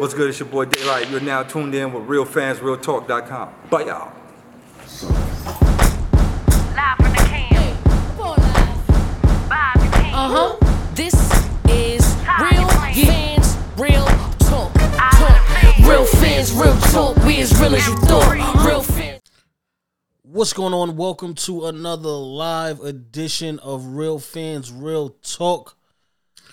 What's good? It's your boy Daylight. You're now tuned in with RealFansRealTalk.com. Bye, y'all. Live from the can. Vibe the can. Uh huh. This is real fans, real talk. talk. Real fans, real talk. We as real as you thought. Real fans. What's going on? Welcome to another live edition of Real Fans Real Talk.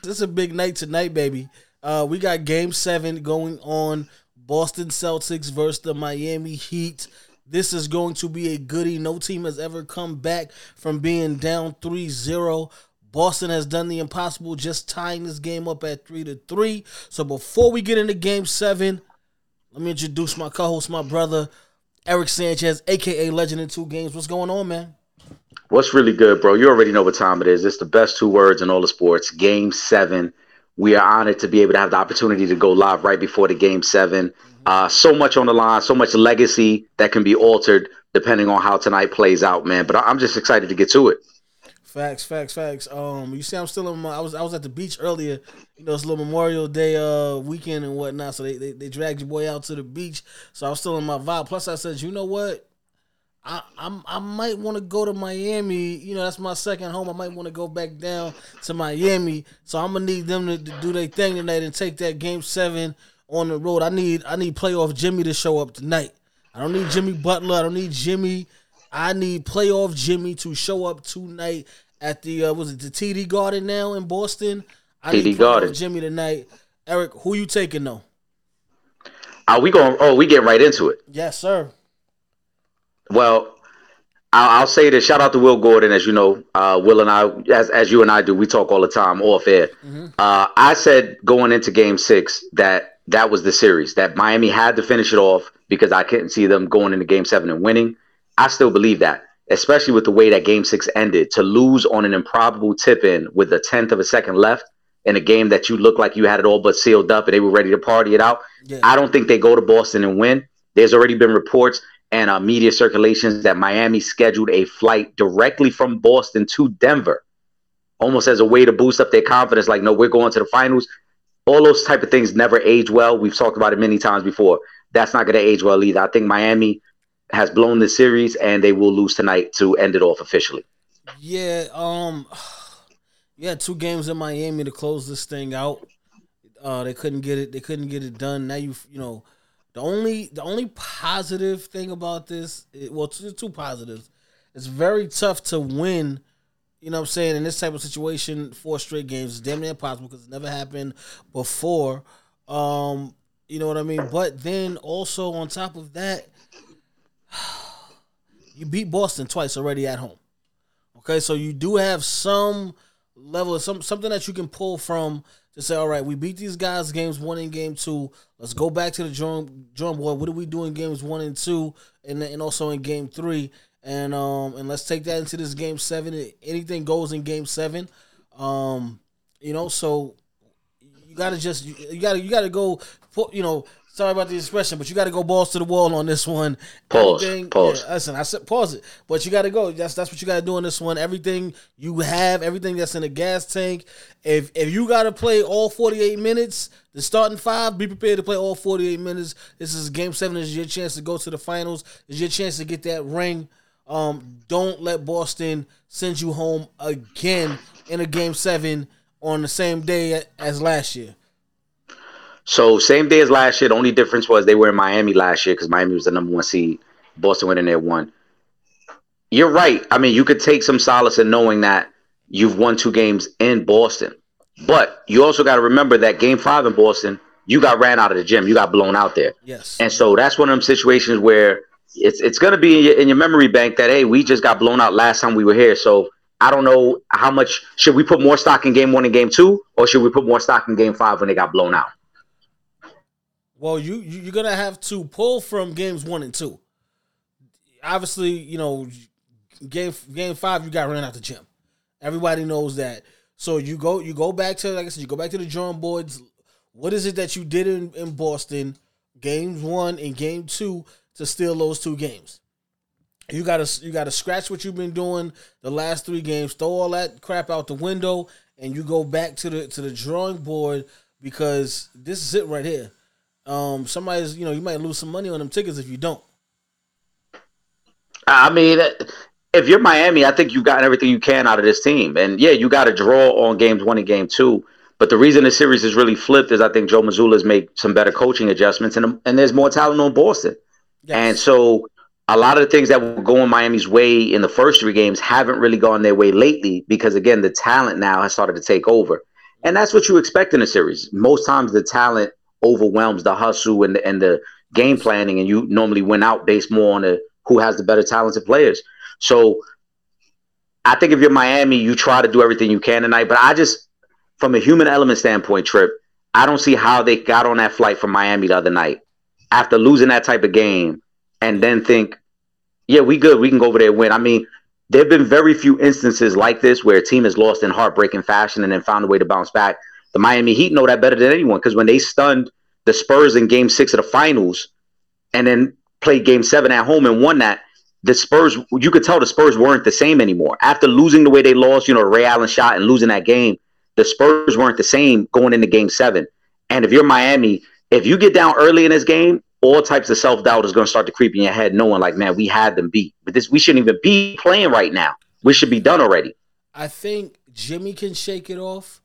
This is a big night tonight, baby. Uh, we got Game Seven going on. Boston Celtics versus the Miami Heat. This is going to be a goodie. No team has ever come back from being down 3-0. Boston has done the impossible, just tying this game up at three to three. So before we get into Game Seven, let me introduce my co-host, my brother, Eric Sanchez, aka Legend in Two Games. What's going on, man? What's really good, bro? You already know what time it is. It's the best two words in all the sports. Game seven. We are honored to be able to have the opportunity to go live right before the game 7 Uh, so much on the line, so much legacy that can be altered depending on how tonight plays out, man. But I'm just excited to get to it. Facts, facts, facts. Um, you see, I'm still in my. I was I was at the beach earlier. You know, it's a little Memorial Day uh weekend and whatnot. So they, they they dragged your boy out to the beach. So I was still in my vibe. Plus, I said, you know what? I I'm, I might want to go to Miami. You know, that's my second home. I might want to go back down to Miami. So I'm gonna need them to, to do their thing tonight and take that game seven on the road. I need I need playoff Jimmy to show up tonight. I don't need Jimmy Butler. I don't need Jimmy. I need playoff Jimmy to show up tonight at the uh, was it the TD Garden now in Boston? I TD need Garden. Jimmy tonight. Eric, who you taking though? Are we going? Oh, we get right into it. Yes, sir. Well, I'll, I'll say this. Shout out to Will Gordon, as you know. Uh, Will and I, as as you and I do, we talk all the time off air. Uh, I said going into Game Six that that was the series that Miami had to finish it off because I couldn't see them going into Game Seven and winning. I still believe that, especially with the way that Game Six ended. To lose on an improbable tip in with a tenth of a second left in a game that you looked like you had it all but sealed up and they were ready to party it out. Yeah. I don't think they go to Boston and win. There's already been reports and uh, media circulations that Miami scheduled a flight directly from Boston to Denver, almost as a way to boost up their confidence. Like, no, we're going to the finals. All those type of things never age well. We've talked about it many times before. That's not going to age well either. I think Miami has blown the series, and they will lose tonight to end it off officially. Yeah, um, yeah, two games in Miami to close this thing out. Uh, they couldn't get it. They couldn't get it done. Now you, you know, the only the only positive thing about this, it, well, two, two positives. It's very tough to win. You know what I'm saying? In this type of situation, four straight games is damn near impossible because it never happened before. Um, you know what I mean? But then also on top of that, you beat Boston twice already at home. Okay, so you do have some level of some something that you can pull from to say, all right, we beat these guys games one and game two. Let's go back to the drum drum board. What did we do in games one and two, and and also in game three, and um and let's take that into this game seven. Anything goes in game seven, um, you know. So you gotta just you, you gotta you gotta go you know. Sorry about the expression, but you got to go balls to the wall on this one. Pause, Everything- pause. yeah, listen, I said pause it, but you got to go. That's that's what you got to do on this one. Everything you have, everything that's in the gas tank. If if you got to play all forty eight minutes, the starting five, be prepared to play all forty eight minutes. This is game seven. Is your chance to go to the finals. It's your chance to get that ring. Um, don't let Boston send you home again in a game seven on the same day as last year. So same day as last year. The only difference was they were in Miami last year because Miami was the number one seed. Boston went in there one. You're right. I mean, you could take some solace in knowing that you've won two games in Boston, but you also got to remember that Game Five in Boston, you got ran out of the gym. You got blown out there, Yes. and so that's one of them situations where it's it's going to be in your, in your memory bank that hey, we just got blown out last time we were here. So I don't know how much should we put more stock in Game One and Game Two, or should we put more stock in Game Five when they got blown out? Well, you you- you're gonna have to pull from games one and two. Obviously, you know, game game five you got ran out the gym. Everybody knows that. So you go you go back to like I said, you go back to the drawing boards. What is it that you did in, in Boston, games one and game two, to steal those two games? You gotta you gotta scratch what you've been doing the last three games, throw all that crap out the window, and you go back to the to the drawing board because this is it right here. Um, somebody's you know you might lose some money on them tickets if you don't. I mean, if you're Miami, I think you've gotten everything you can out of this team. And yeah, you got to draw on games one and game two. But the reason the series is really flipped is I think Joe Mazzulla's made some better coaching adjustments, and and there's more talent on Boston. Yes. And so a lot of the things that were going Miami's way in the first three games haven't really gone their way lately because again, the talent now has started to take over. And that's what you expect in a series. Most times the talent overwhelms the hustle and the, and the game planning, and you normally win out based more on the, who has the better talented players. So I think if you're Miami, you try to do everything you can tonight. But I just, from a human element standpoint, Trip, I don't see how they got on that flight from Miami the other night after losing that type of game and then think, yeah, we good. We can go over there and win. I mean, there have been very few instances like this where a team has lost in heartbreaking fashion and then found a way to bounce back. The Miami Heat know that better than anyone because when they stunned the Spurs in game six of the finals and then played game seven at home and won that, the Spurs, you could tell the Spurs weren't the same anymore. After losing the way they lost, you know, Ray Allen shot and losing that game, the Spurs weren't the same going into game seven. And if you're Miami, if you get down early in this game, all types of self doubt is going to start to creep in your head, knowing like, man, we had them beat. But this, we shouldn't even be playing right now. We should be done already. I think Jimmy can shake it off,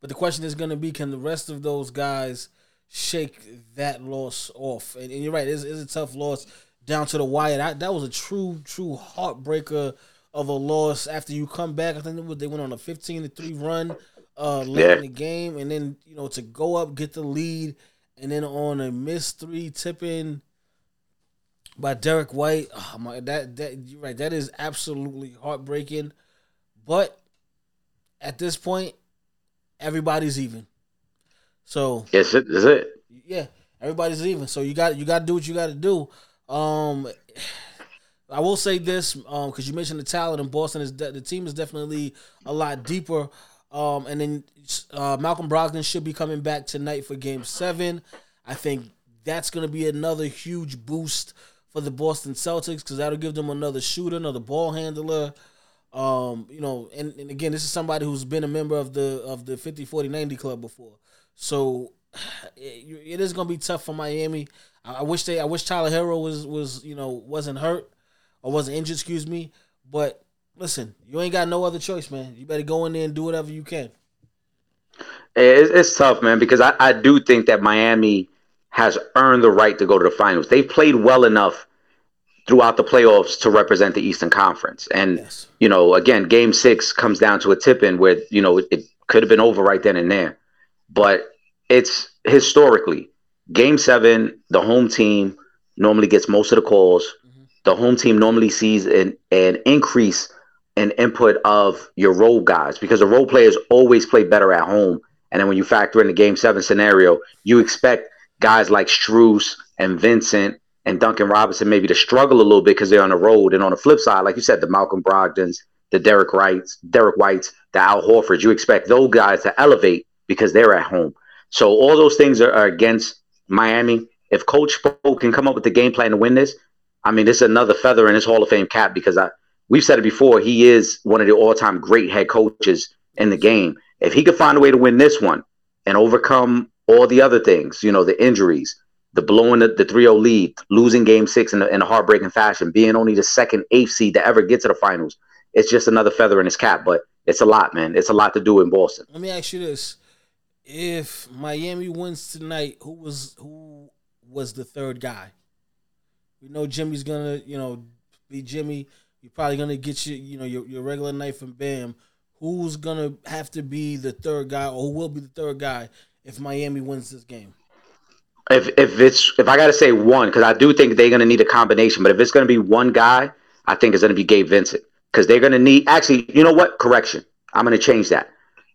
but the question is going to be, can the rest of those guys shake that loss off? And, and you're right, it's, it's, a tough loss down to the wire. That, that was a true, true heartbreaker of a loss. After you come back, I think they went on a 15 to three run uh, late Yeah. in the game, and then you know to go up, get the lead, and then on a missed three tipping by Derrick White. Oh my, that that you're right. That is absolutely heartbreaking. But at this point, everybody's even. So Yes, it is it. yeah, everybody's even. So you got you got to do what you got to do. Um, I will say this um because you mentioned the talent in Boston is de- the team is definitely a lot deeper. Um, and then uh, Malcolm Brogdon should be coming back tonight for Game Seven. I think that's going to be another huge boost for the Boston Celtics because that'll give them another shooter, another ball handler. Um, you know, and, and again, this is somebody who's been a member of the of the 50 40 90 club before. So it, it is going to be tough for Miami. I, I wish they I wish Tyler Herro was was, you know, wasn't hurt or wasn't injured, excuse me, but listen, you ain't got no other choice, man. You better go in there and do whatever you can. It's, it's tough, man, because I, I do think that Miami has earned the right to go to the finals. They've played well enough throughout the playoffs to represent the Eastern Conference. And, Yes. you know, again, game six comes down to a tip in where, you know, it, it could have been over right then and there. But it's historically, game seven, the home team normally gets most of the calls. Mm-hmm. The home team normally sees an, an increase in input of your role guys because the role players always play better at home. And then when you factor in the game seven scenario, you expect guys like Strus and Vincent and Duncan Robinson maybe to struggle a little bit because they're on the road. And on the flip side, like you said, the Malcolm Brogdons, the Derek Wrights, Derrick Whites, the Al Horfords, you expect those guys to elevate because they're at home. So all those things are, are against Miami. If Coach Spo can come up with the game plan to win this, I mean, this is another feather in his Hall of Fame cap because I we've said it before. He is one of the all-time great head coaches in the game. If he could find a way to win this one and overcome all the other things, you know, the injuries, the blowing the, the 3-0 lead, losing game six in a, in a heartbreaking fashion, being only the second eighth seed to ever get to the finals, it's just another feather in his cap. But it's a lot, man. It's a lot to do in Boston. Let me ask you this: If Miami wins tonight, who was who was the third guy? We know Jimmy's gonna, you know, be Jimmy. You're probably gonna get you, you know, your, your regular knife and bam. Who's gonna have to be the third guy, or who will be the third guy if Miami wins this game? If if it's if I got to say one, because I do think they're going to need a combination. But if it's going to be one guy, I think it's going to be Gabe Vincent because they're going to need. Actually, you know what? Correction. I'm going to change that.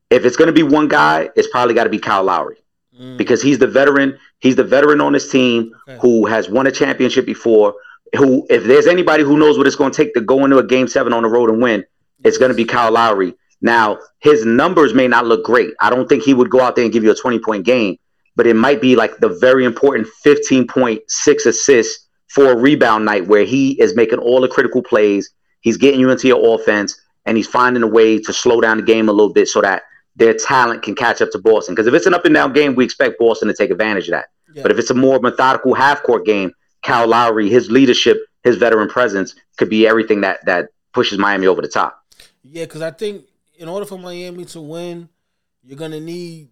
If it's going to be one guy, it's probably got to be Kyle Lowry Mm, because he's the veteran. He's the veteran on this team Okay. who has won a championship before. Who, if there's anybody who knows what it's going to take to go into a game seven on the road and win, it's going to be Kyle Lowry. Now, his numbers may not look great. I don't think he would go out there and give you a 20 point game, but it might be like the very important 15.6 assists for a rebound night where he is making all the critical plays. He's getting you into your offense and he's finding a way to slow down the game a little bit so that their talent can catch up to Boston. Because if it's an up and down game, we expect Boston to take advantage of that. Yeah. But if it's a more methodical half court game, Kyle Lowry, his leadership, his veteran presence could be everything that that pushes Miami over the top. Yeah, because I think in order for Miami to win, you're going to need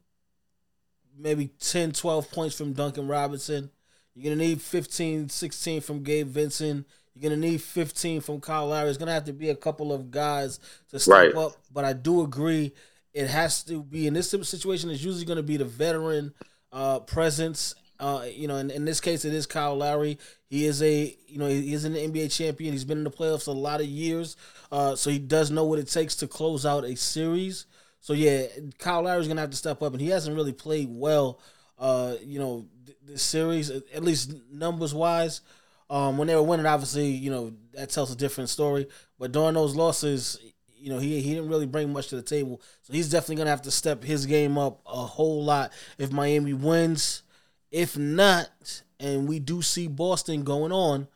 maybe 10, 12 points from Duncan Robinson. You're going to need 15, 16 from Gabe Vincent. You're going to need 15 from Kyle Lowry. It's going to have to be a couple of guys to step Right. up. But I do agree it has to be in this situation. It's usually going to be the veteran uh, presence. Uh, you know, in, in this case, it is Kyle Lowry. He is a you know he is an NBA champion. He's been in the playoffs a lot of years, uh, so he does know what it takes to close out a series. So yeah, Kyle Lowry's gonna have to step up, and he hasn't really played well. Uh, you know, th- this series, at at least numbers wise. Um, when they were winning, obviously, you know that tells a different story. But during those losses, you know he he didn't really bring much to the table. So he's definitely gonna have to step his game up a whole lot if Miami wins. If not, and we do see Boston going on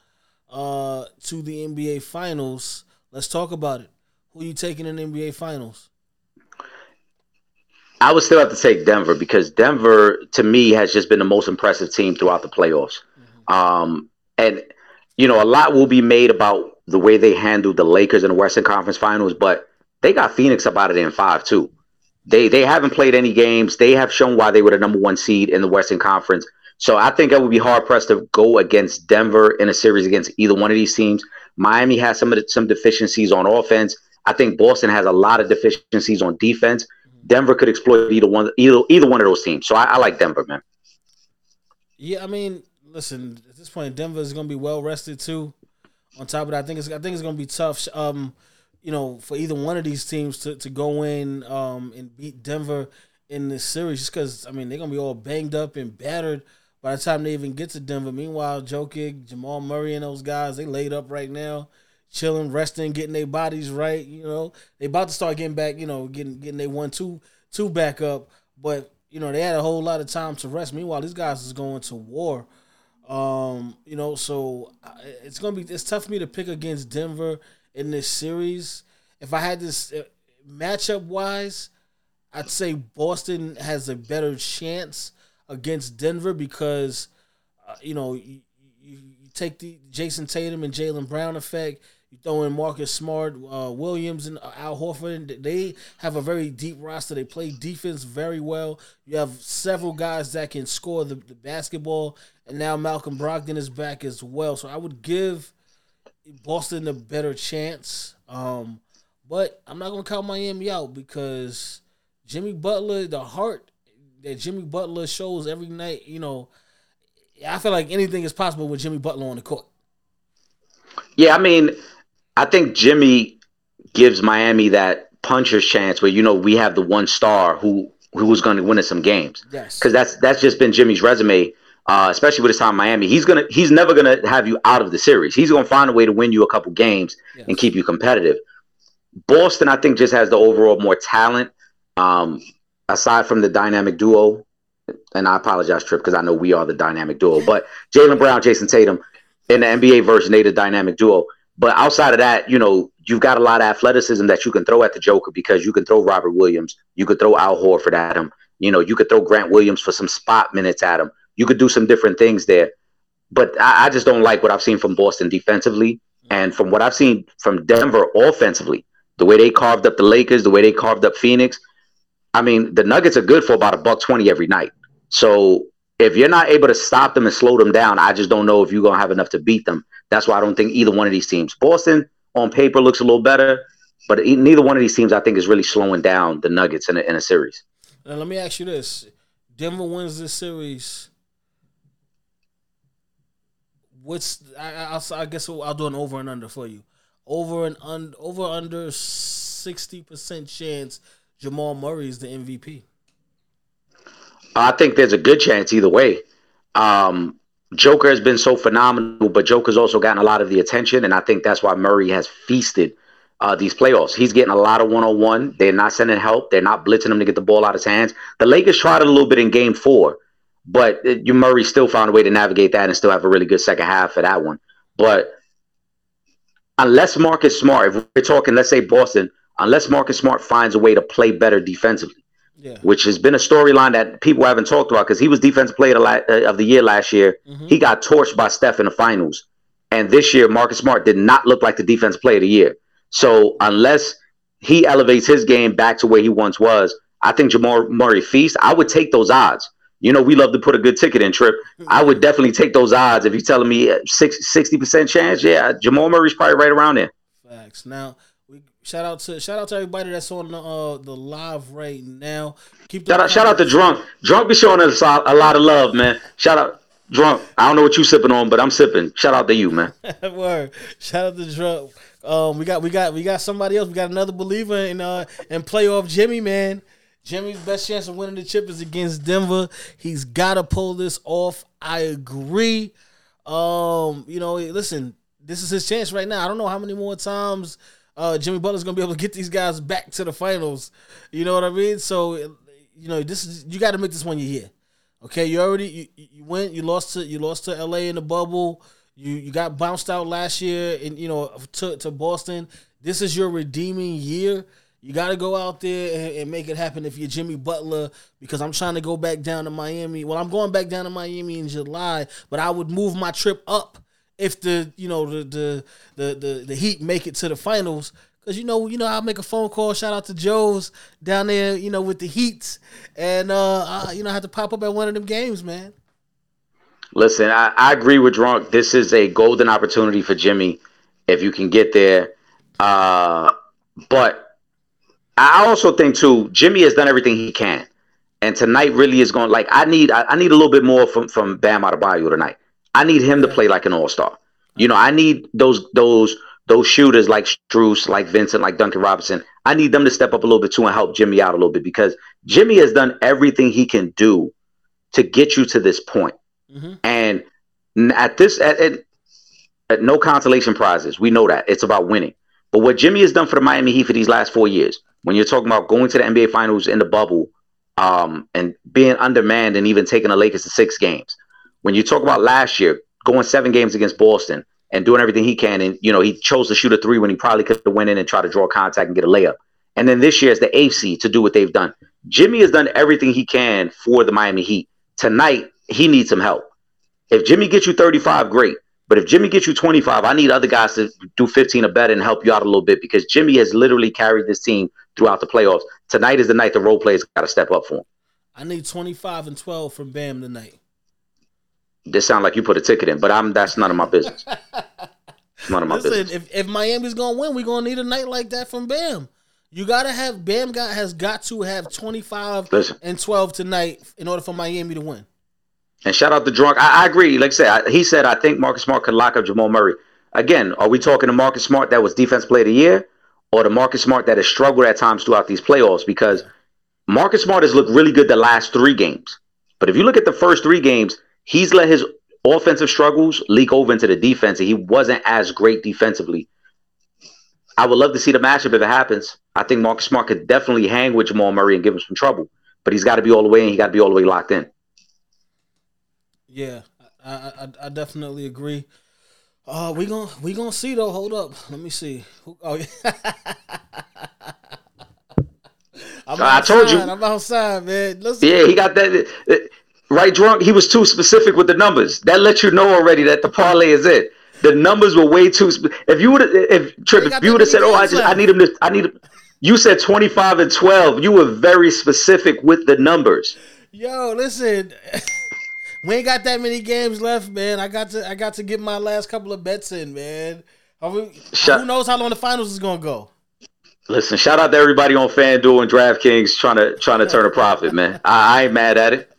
uh, to the NBA Finals, let's talk about it. Who are you taking in the NBA Finals? I would still have to take Denver because Denver, to me, has just been the most impressive team throughout the playoffs. Um, and you know, a lot will be made about the way they handled the Lakers in the Western Conference Finals, but they got Phoenix about there in five too. They they haven't played any games. They have shown why they were the number one seed in the Western Conference. So I think I would be hard pressed to go against Denver in a series against either one of these teams. Miami has some of the, some deficiencies on offense. I think Boston has a lot of deficiencies on defense. Denver could exploit either one either either one of those teams. So I, I like Denver, man. Yeah, I mean, listen, at this point, Denver is going to be well rested too. On top of that, I think it's I think it's going to be tough. Um, you know, for either one of these teams to, to go in um and beat Denver in this series, just because I mean they're going to be all banged up and battered by the time they even get to Denver. Meanwhile, Jokic, Jamal Murray, and those guys they laid up right now, chilling, resting, getting their bodies right. You know, they about to start getting back. You know, getting getting they one two two back up, but you know they had a whole lot of time to rest. Meanwhile, these guys is going to war. Um, you know, so it's gonna be it's tough for me to pick against Denver in this series. If I had this uh, matchup wise, I'd say Boston has a better chance against Denver because uh, you know you, you, you take the Jayson Tatum and Jaylen Brown effect. You throw in Marcus Smart, uh, Williams, and Al Horford. They have a very deep roster. They play defense very well. You have several guys that can score the, the basketball, and now Malcolm Brogdon is back as well. So I would give Boston a better chance. Um, but I'm not gonna count Miami out because Jimmy Butler, the heart that Jimmy Butler shows every night, you know, I feel like anything is possible with Jimmy Butler on the court. Yeah, I mean, I think Jimmy gives Miami that puncher's chance where you know we have the one star who who's going to win us some games. Yes. because that's that's just been Jimmy's resume, uh, especially with his time in Miami. He's gonna he's never gonna have you out of the series. He's gonna find a way to win you a couple games Yes. and keep you competitive. Boston, I think, just has the overall more talent. Um, aside from the dynamic duo, and I apologize, Trip, because I know we are the dynamic duo. But Jaylen Brown, Jayson Tatum, in the NBA version, they the dynamic duo. But outside of that, you know, you've got a lot of athleticism that you can throw at the Joker because you can throw Robert Williams, you could throw Al Horford at him, you know, you could throw Grant Williams for some spot minutes at him. You could do some different things there. But I, I just don't like what I've seen from Boston defensively and from what I've seen from Denver offensively. The way they carved up the Lakers, the way they carved up Phoenix. I mean, the Nuggets are good for about a buck twenty every night. So if you're not able to stop them and slow them down, I just don't know if you're gonna have enough to beat them. That's why I don't think either one of these teams. Boston on paper looks a little better, but neither one of these teams I think is really slowing down the Nuggets in a, in a series. Now let me ask you this: Denver wins this series. What's I, I, I guess I'll do an over and under for you. Over and over under sixty percent chance Jamal Murray is the MVP. I think there's a good chance either way. Um, Joker has been so phenomenal, but Joker's also gotten a lot of the attention, and I think that's why Murray has feasted uh, these playoffs. He's getting a lot of one on one. They're not sending help. They're not blitzing him to get the ball out of his hands. The Lakers tried it a little bit in Game Four, but uh, you Murray still found a way to navigate that and still have a really good second half for that one. But unless Marcus Smart, if we're talking, let's say Boston, unless Marcus Smart finds a way to play better defensively, Yeah. which has been a storyline that people haven't talked about because he was defensive player of the la- uh, of the year last year. Mm-hmm. He got torched by Steph in the finals, and this year Marcus Smart did not look like the defensive player of the year. So unless he elevates his game back to where he once was, I think Jamal Murray feast. I would take those odds. You know, we love to put a good ticket in, Trip. I would definitely take those odds. If you're telling me uh, six- 60% chance, yeah, Jamal Murray's probably right around there. Facts. Now, shout out to shout out to everybody that's on the uh, the live right now. Keep Shout out, shout out to Drunk. Drunk be showing us a a lot of love, man. Shout out, Drunk. I don't know what you sipping on, but I'm sipping. Shout out to you, man. Word. Shout out to Drunk. Um, we got we got we got somebody else. We got another believer in uh in playoff Jimmy man. Jimmy's best chance of winning the chip is against Denver. He's got to pull this off. I agree. Um, you know, listen, this is his chance right now. I don't know how many more times uh, Jimmy Butler's gonna be able to get these guys back to the finals. You know what I mean? So, you know, this is you got to make this one your year. Okay, you already you, you went. You lost to you lost to L.A. in the bubble. You you got bounced out last year, and you know to to Boston. This is your redeeming year. You got to go out there and, and make it happen if you're Jimmy Butler. Because I'm trying to go back down to Miami. Well, I'm going back down to Miami in July, but I would move my trip up if the you know the the the the, the Heat make it to the finals. Cause you know, you know, I'll make a phone call. Shout out to Joe's down there, you know, with the Heats, and uh, I, you know, I have to pop up at one of them games, man. Listen, I, I agree with Drunk. This is a golden opportunity for Jimmy if you can get there. Uh, but I also think too, Jimmy has done everything he can, and tonight really is going. Like I need, I, I need a little bit more from from Bam out of Adebayo tonight. I need him to play like an all star. You know, I need those those those shooters like Strus, like Vincent, like Duncan Robinson. I need them to step up a little bit too and help Jimmy out a little bit because Jimmy has done everything he can do to get you to this point. And at this, at, at, at no consolation prizes, we know that it's about winning. But what Jimmy has done for the Miami Heat for these last four years, when you're talking about going to the NBA Finals in the bubble, um, and being undermanned and even taking the Lakers to six games, when you talk about last year going seven games against Boston and doing everything he can, and you know he chose to shoot a three when he probably could have went in and try to draw contact and get a layup. And then this year is the seed to do what they've done. Jimmy has done everything he can for the Miami Heat. Tonight, he needs some help. If Jimmy gets you 35, great. But if Jimmy gets you 25, I need other guys to do 15 or better and help you out a little bit because Jimmy has literally carried this team throughout the playoffs. Tonight is the night the role players got to step up for him. I need 25 and 12 from Bam tonight. This sound like you put a ticket in, but I'm that's none of my business. None of my Listen, business. if, if Miami's gonna win, we're gonna need a night like that from Bam. You gotta have Bam. Got has got to have 25 Listen. and 12 tonight in order for Miami to win. And shout out to Drunk. I, I agree. Like I said, I, he said I think Marcus Smart could lock up Jamal Murray. Again, are we talking to Marcus Smart that was defense player of the year, or the Marcus Smart that has struggled at times throughout these playoffs? Because Marcus Smart has looked really good the last three games. But if you look at the first three games, he's let his offensive struggles leak over into the defense, and he wasn't as great defensively. I would love to see the matchup if it happens. I think Marcus Smart could definitely hang with Jamal Murray and give him some trouble. But he's got to be all the way, and he got to be all the way locked in. Yeah, I I, I definitely agree. Uh, we gonna we gonna see though. Hold up, let me see. Oh, yeah. I'm I told you. I'm outside, man. Listen, Yeah, he got that right drunk. He was too specific with the numbers. That lets you know already that the parlay is it. The numbers were way too. If you would have, if Trip, if you would have said, "Oh, I just, I need him to, I need," him, you said twenty five and twelve. You were very specific with the numbers. Yo, listen. we ain't got that many games left, man. I got to I got to get my last couple of bets in, man. We- who knows how long the finals is gonna go? Listen, shout out to everybody on FanDuel and DraftKings trying to trying to turn a profit, man. I, I ain't mad at it.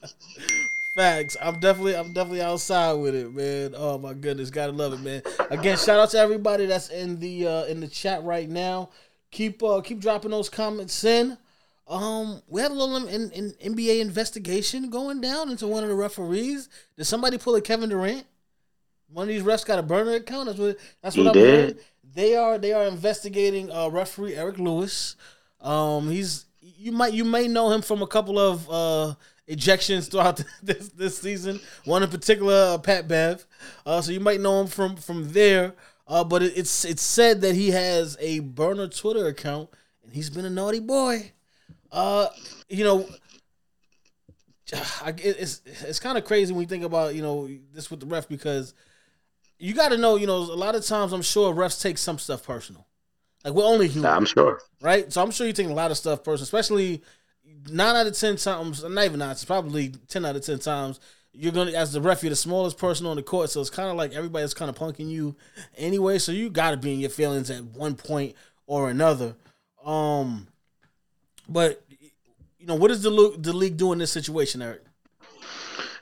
Facts. I'm definitely I'm definitely outside with it, man. Oh my goodness, gotta love it, man. Again, shout out to everybody that's in the uh in the chat right now. Keep uh keep dropping those comments in. Um, we had a little in, in NBA investigation going down into one of the referees. Did somebody pull a Kevin Durant? One of these refs got a burner account. That's what that's what He I'm did. hearing. They are they are investigating uh, referee Eric Lewis. Um, he's you might you may know him from a couple of uh, ejections throughout this this season. One in particular, uh, Pat Bev. Uh, so you might know him from from there. Uh, but it, it's it's said that he has a burner Twitter account and he's been a naughty boy. Uh, you know, I, it's it's kind of crazy when you think about you know this with the ref because you got to know you know a lot of times I'm sure refs take some stuff personal. Like we're only human, I'm sure. right? So I'm sure you're taking a lot of stuff personal, especially nine out of ten times, not even nine, it's probably ten out of ten times. You're gonna, as the ref, you're the smallest person on the court, so it's kind of like everybody's kind of punking you anyway. So you got to be in your feelings at one point or another. Um, but you know, what is the the league doing in this situation, Eric?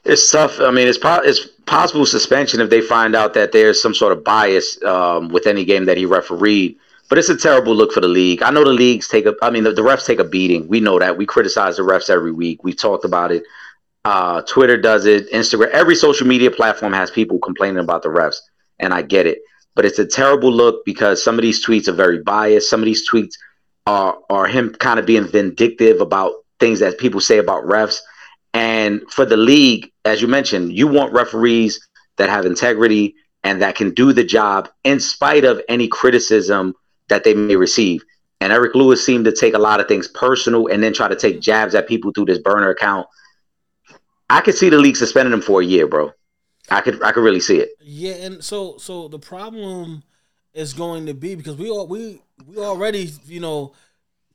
It's tough. I mean, it's po- it's possible suspension if they find out that there's some sort of bias um, with any game that he refereed. But it's a terrible look for the league. I know the leagues take a. I mean, the, the refs take a beating. We know that. We criticize the refs every week. We've talked about it. Uh, Twitter does it. Instagram. Every social media platform has people complaining about the refs, and I get it. But it's a terrible look because some of these tweets are very biased. Some of these tweets are are him kind of being vindictive about things that people say about refs. And for the league, as you mentioned, you want referees that have integrity and that can do the job in spite of any criticism that they may receive. And Eric Lewis seemed to take a lot of things personal and then try to take mm-hmm. jabs at people through this burner account. I could see the league suspending him for a year, bro. I could I could really see it. Yeah, and so so the problem is going to be because we all we we already you know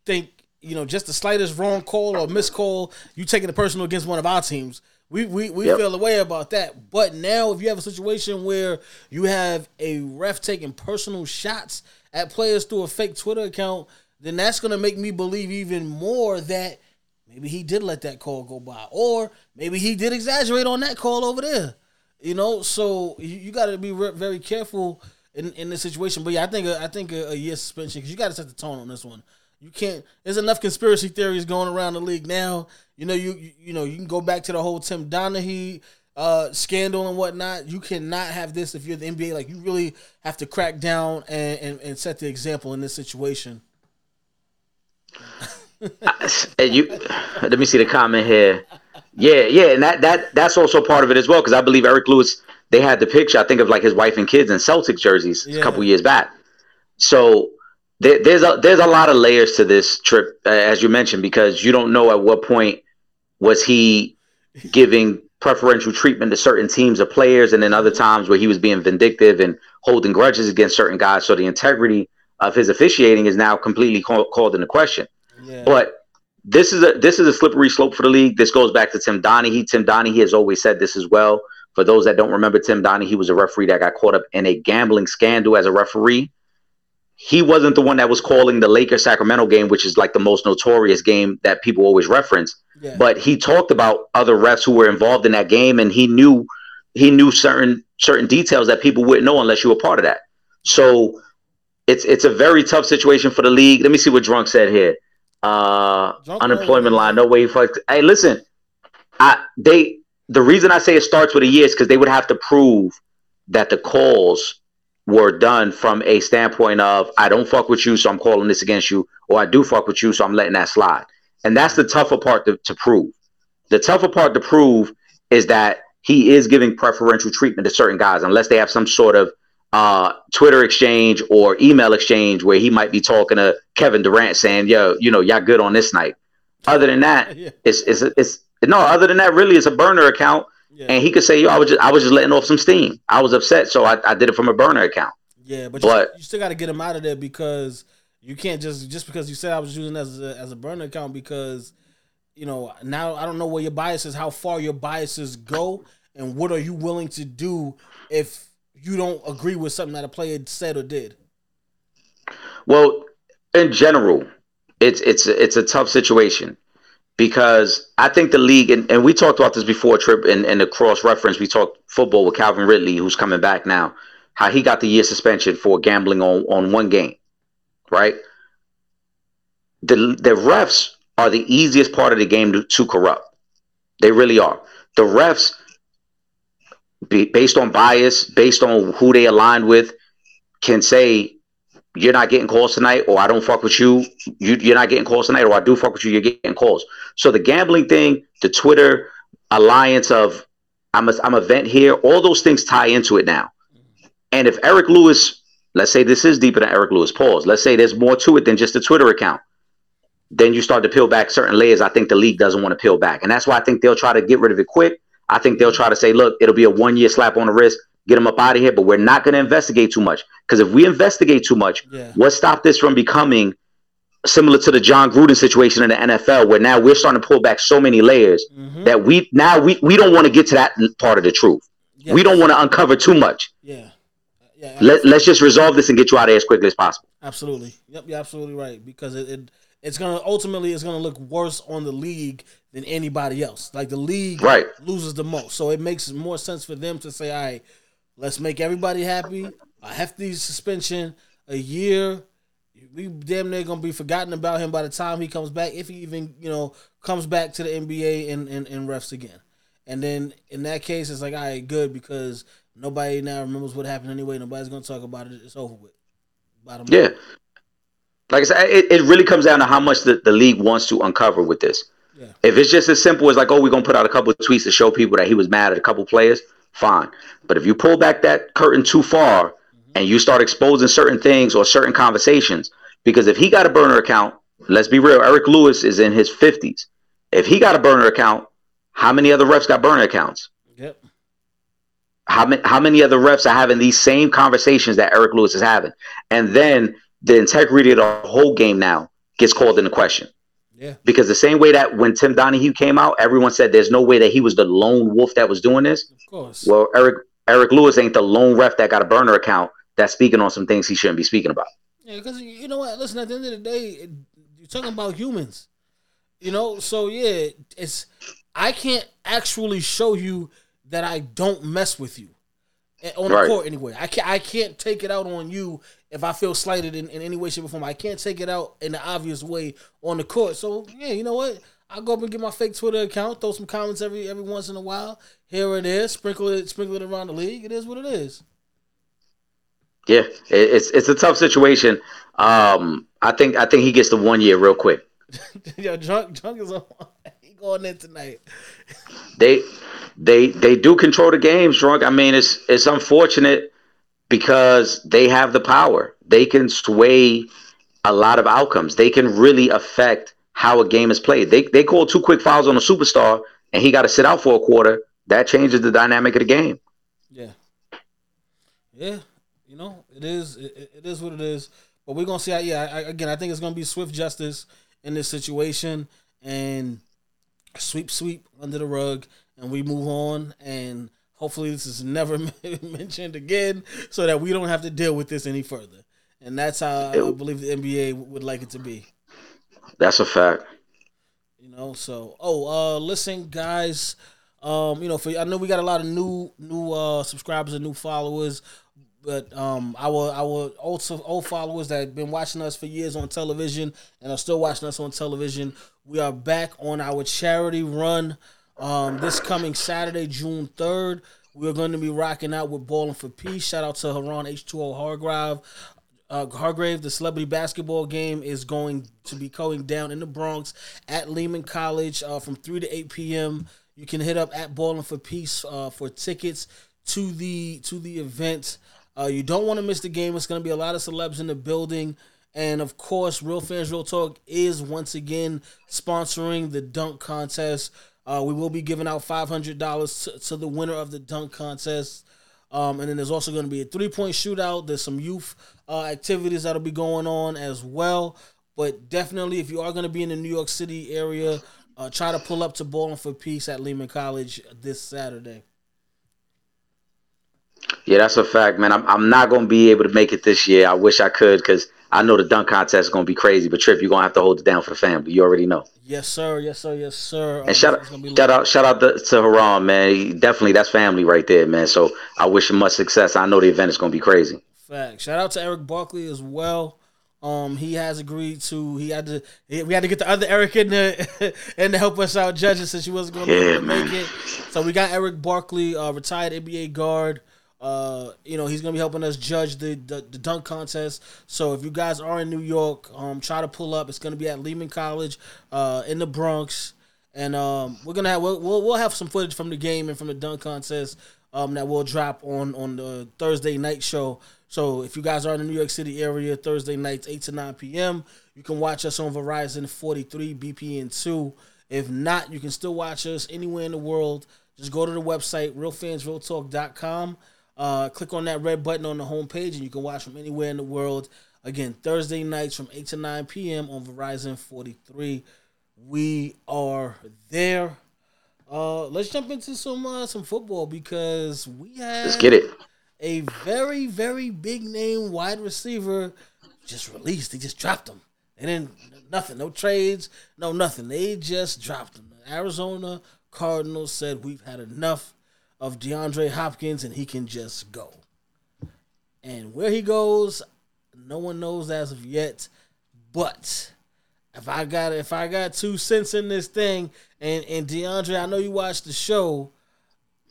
think you know just the slightest wrong call or miscall you taking it personal against one of our teams. We we, we Yep. feel the way about that. But now if you have a situation where you have a ref taking personal shots at players through a fake Twitter account, then that's gonna make me believe even more that maybe he did let that call go by, or maybe he did exaggerate on that call over there. You know, so you, you got to be re- very careful in, in this situation. But yeah, I think a, I think a, a year suspension because you got to set the tone on this one. You can't. There's enough conspiracy theories going around the league now. You know, you you, you know you can go back to the whole Tim Donaghy uh, scandal and whatnot. You cannot have this if you're the NBA. Like you really have to crack down and, and, and set the example in this situation. And you let me see the comment here. Yeah, yeah, and that that that's also part of it as well because I believe Eric Lewis they had the picture I think of like his wife and kids in Celtic jerseys Yeah. a couple years back. So there, there's a there's a lot of layers to this trip as you mentioned because you don't know at what point was he giving preferential treatment to certain teams or players and then other times where he was being vindictive and holding grudges against certain guys so the integrity of his officiating is now completely call, called into question. Yeah. But this is a this is a slippery slope for the league. This goes back to Tim Donaghy. Tim Donaghy has always said this as well. For those that don't remember Tim Donaghy, he was a referee that got caught up in a gambling scandal as a referee. He wasn't the one that was calling the Lakers Sacramento game, which is like the most notorious game that people always reference. yeah. But he talked about other refs who were involved in that game, and he knew he knew certain certain details that people wouldn't know unless you were part of that. So it's it's a very tough situation for the league. Let me see what Drunk said here. Uh, Drunk unemployment line, no way. Fuck. Hey, listen, I they the reason I say it starts with a year is because they would have to prove that the calls were done from a standpoint of I don't fuck with you, so I'm calling this against you, or I do fuck with you, so I'm letting that slide. And that's the tougher part to, to prove. The tougher part to prove is that he is giving preferential treatment to certain guys, unless they have some sort of uh, Twitter exchange or email exchange where he might be talking to Kevin Durant saying, "Yo, you know, y'all good on this night." Other than that, Yeah. it's it's it's no. Other than that, really, it's a burner account, Yeah. and he could say, "Yo, I was just I was just letting off some steam. I was upset, so I, I did it from a burner account." Yeah, but, you, But- you still got to get him out of there because you can't just just because you said I was using as a, as a burner account because you know now I don't know where your biases, how far your biases go, and what are you willing to do if you don't agree with something that a player said or did. Well, in general, it's it's it's a tough situation because I think the league and, and we talked about this before, Trip, and, and the cross reference. We talked football with Calvin Ridley, who's coming back now. How he got the year suspension for gambling on on one game, right? The the refs are the easiest part of the game to, to corrupt. They really are. The refs, be, based on bias, based on who they aligned with, can say you're not getting calls tonight, or I don't fuck with you. you. You're not getting calls tonight, or I do fuck with you. You're getting calls. So the gambling thing, the Twitter alliance of I'm a, I'm a vent here, all those things tie into it now. And if Eric Lewis, let's say this is deeper than Eric Lewis, pause. Let's say there's more to it than just a Twitter account. then you start to peel back certain layers. I think the league doesn't want to peel back, and that's why I think they'll try to get rid of it quick. I think they'll try to say, look, it'll be a one year slap on the wrist, get them up out of here, but we're not going to investigate too much because if we investigate too much, Yeah. what stopped this from becoming similar to the Jon Gruden situation in the NFL, where now we're starting to pull back so many layers Mhm. that we now we, we don't want to get to that part of the truth. Yeah. We don't want to uncover too much. Yeah. Yeah. Let, let's just resolve this and get you out of here as quickly as possible. Absolutely. Yep, you're absolutely right. Because it, it it's gonna ultimately it's gonna look worse on the league than anybody else. Like the league Right. loses the most. So it makes more sense for them to say, all right, let's make everybody happy. A hefty suspension, a year. We damn near gonna be forgotten about him by the time he comes back, if he even, you know, comes back to the NBA and, and, and refs again. And then in that case, it's like, all right, good, because nobody now remembers what happened anyway. Nobody's gonna talk about it. It's over with. Bottom line. Yeah. Like I said, it, it really comes down to how much the, the league wants to uncover with this. Yeah. If it's just as simple as like, oh, we're gonna put out a couple of tweets to show people that he was mad at a couple players, fine. But if you pull back that curtain too far and you start exposing certain things or certain conversations, because if he got a burner account, let's be real, Eric Lewis is in his fifties. If he got a burner account, how many other refs got burner accounts? Yep. how many how many other refs are having these same conversations that Eric Lewis is having, and then the integrity of the whole game now gets called into question. Yeah. Because the same way that when Tim Donaghy came out, everyone said there's no way that he was the lone wolf that was doing this. Of course. Well, Eric Eric Lewis ain't the lone ref that got a burner account that's speaking on some things he shouldn't be speaking about. Yeah, because you know what? Listen, at the end of the day, you're talking about humans. You know, so yeah, it's I can't actually show you that I don't mess with you Eh, on the Right. court anyway. I can't I can't take it out on you if I feel slighted in, in any way, shape, or form. I can't take it out in the obvious way on the court. So yeah, you know what? I'll go up and get my fake Twitter account, throw some comments every every once in a while, here and there, sprinkle it, sprinkle it around the league. It is what it is. Yeah, it's it's a tough situation. Um, I think I think he gets the one year real quick. Yo, drunk, drunk is on. He going in tonight. they they they do control the games drunk i mean it's it's unfortunate because they have the power they can sway a lot of outcomes they can really affect how a game is played they they call two quick fouls on a superstar and he got to sit out for a quarter that changes the dynamic of the game Yeah. Yeah. You know, it is it, it- is what it is. But we're gonna see how yeah, I, again, I think it's gonna be swift justice in this situation and sweep sweep under the rug and we move on and hopefully this is never mentioned again so that we don't have to deal with this any further. And that's how I believe the NBA would like it to be. that's a fact You know, so oh, uh listen guys, um, you know, for I know we got a lot of new new uh subscribers and new followers, but um our our old old followers that have been watching us for years on television and are still watching us on television, we are back on our charity run um this coming Saturday, June 3rd. We're going to be rocking out with Balling for Peace. Shout out to Haran H2O Hargrave uh, Hargrave, the celebrity basketball game is going to be going down in the Bronx at Lehman College uh, from 3 to 8 p.m. You can hit up at Balling for Peace uh, for tickets to the to the event. Uh, you don't want to miss the game. It's going to be a lot of celebs in the building. And of course, Real Fans Real Talk is once again sponsoring the dunk contest. Uh, we will be giving out $500 to, to the winner of the dunk contest. Um, and then there's also going to be a three point shootout. There's some youth uh, activities that'll be going on as well. But definitely, if you are going to be in the New York City area, uh, try to pull up to Balling for Peace at Lehman College this Saturday. yeah that's a fact man i'm, I'm not going to be able to make it this year i wish i could because i know the dunk contest is going to be crazy but trip you're going to have to hold it down for the family you already know Yes, sir. Yes, sir. Yes, sir. And shout gonna be out, shout out, shout out to, to Haram, man. He, definitely, that's family right there, man. So I wish him much success. I know the event is going to be crazy. Fact. Shout out to Erick Barkley as well. Um, he has agreed to. He had to. he- We had to get the other Eric in there and to help us out judging since she wasn't going to make man. it. So we got Erick Barkley, uh, retired NBA guard. Uh, you know he's gonna be helping us judge the, the the dunk contest. So if you guys are in New York, um, try to pull up. It's gonna be at Lehman College, uh, in the Bronx, and um, we're gonna have we'll, we'll we'll have some footage from the game and from the dunk contest. Um, that will drop on on the Thursday night show So if you guys are in the New York City area, Thursday nights, 8 to 9 p.m., you can watch us on Verizon 43, BPN 2. If not, you can still watch us anywhere in the world. Just go to the website, realfansrealtalk.com. Uh, click on that red button on the homepage, and you can watch from anywhere in the world. Again, Thursday nights from 8 to 9 p.m. on Verizon 43. We are there. Uh, let's jump into some uh, some football because we have Let's get it. a very very big name wide receiver just released. They just dropped him, and then nothing, no trades, no nothing. They just dropped him. The Arizona Cardinals said we've had enough of DeAndre Hopkins, and he can just go. And where he goes, no one knows as of yet. But if I got if I got two cents in this thing, and and DeAndre, I know you watched the show.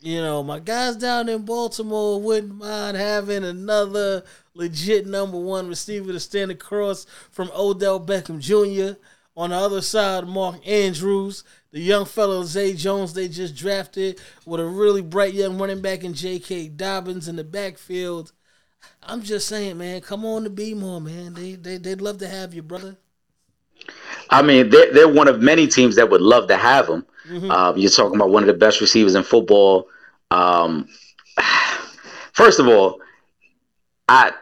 You know, my guys down in Baltimore wouldn't mind having another legit number one receiver to stand across from Odell Beckham Jr. On the other side, Mark Andrews, the young fellow Zay Jones they just drafted with a really bright young running back in J.K. Dobbins in the backfield. I'm just saying, man, come on to be more, man. They they they'd love to have you, brother. I mean, they're, they're one of many teams that would love to have him. Mm-hmm. Um, you're talking about one of the best receivers in football. Um, first of all, I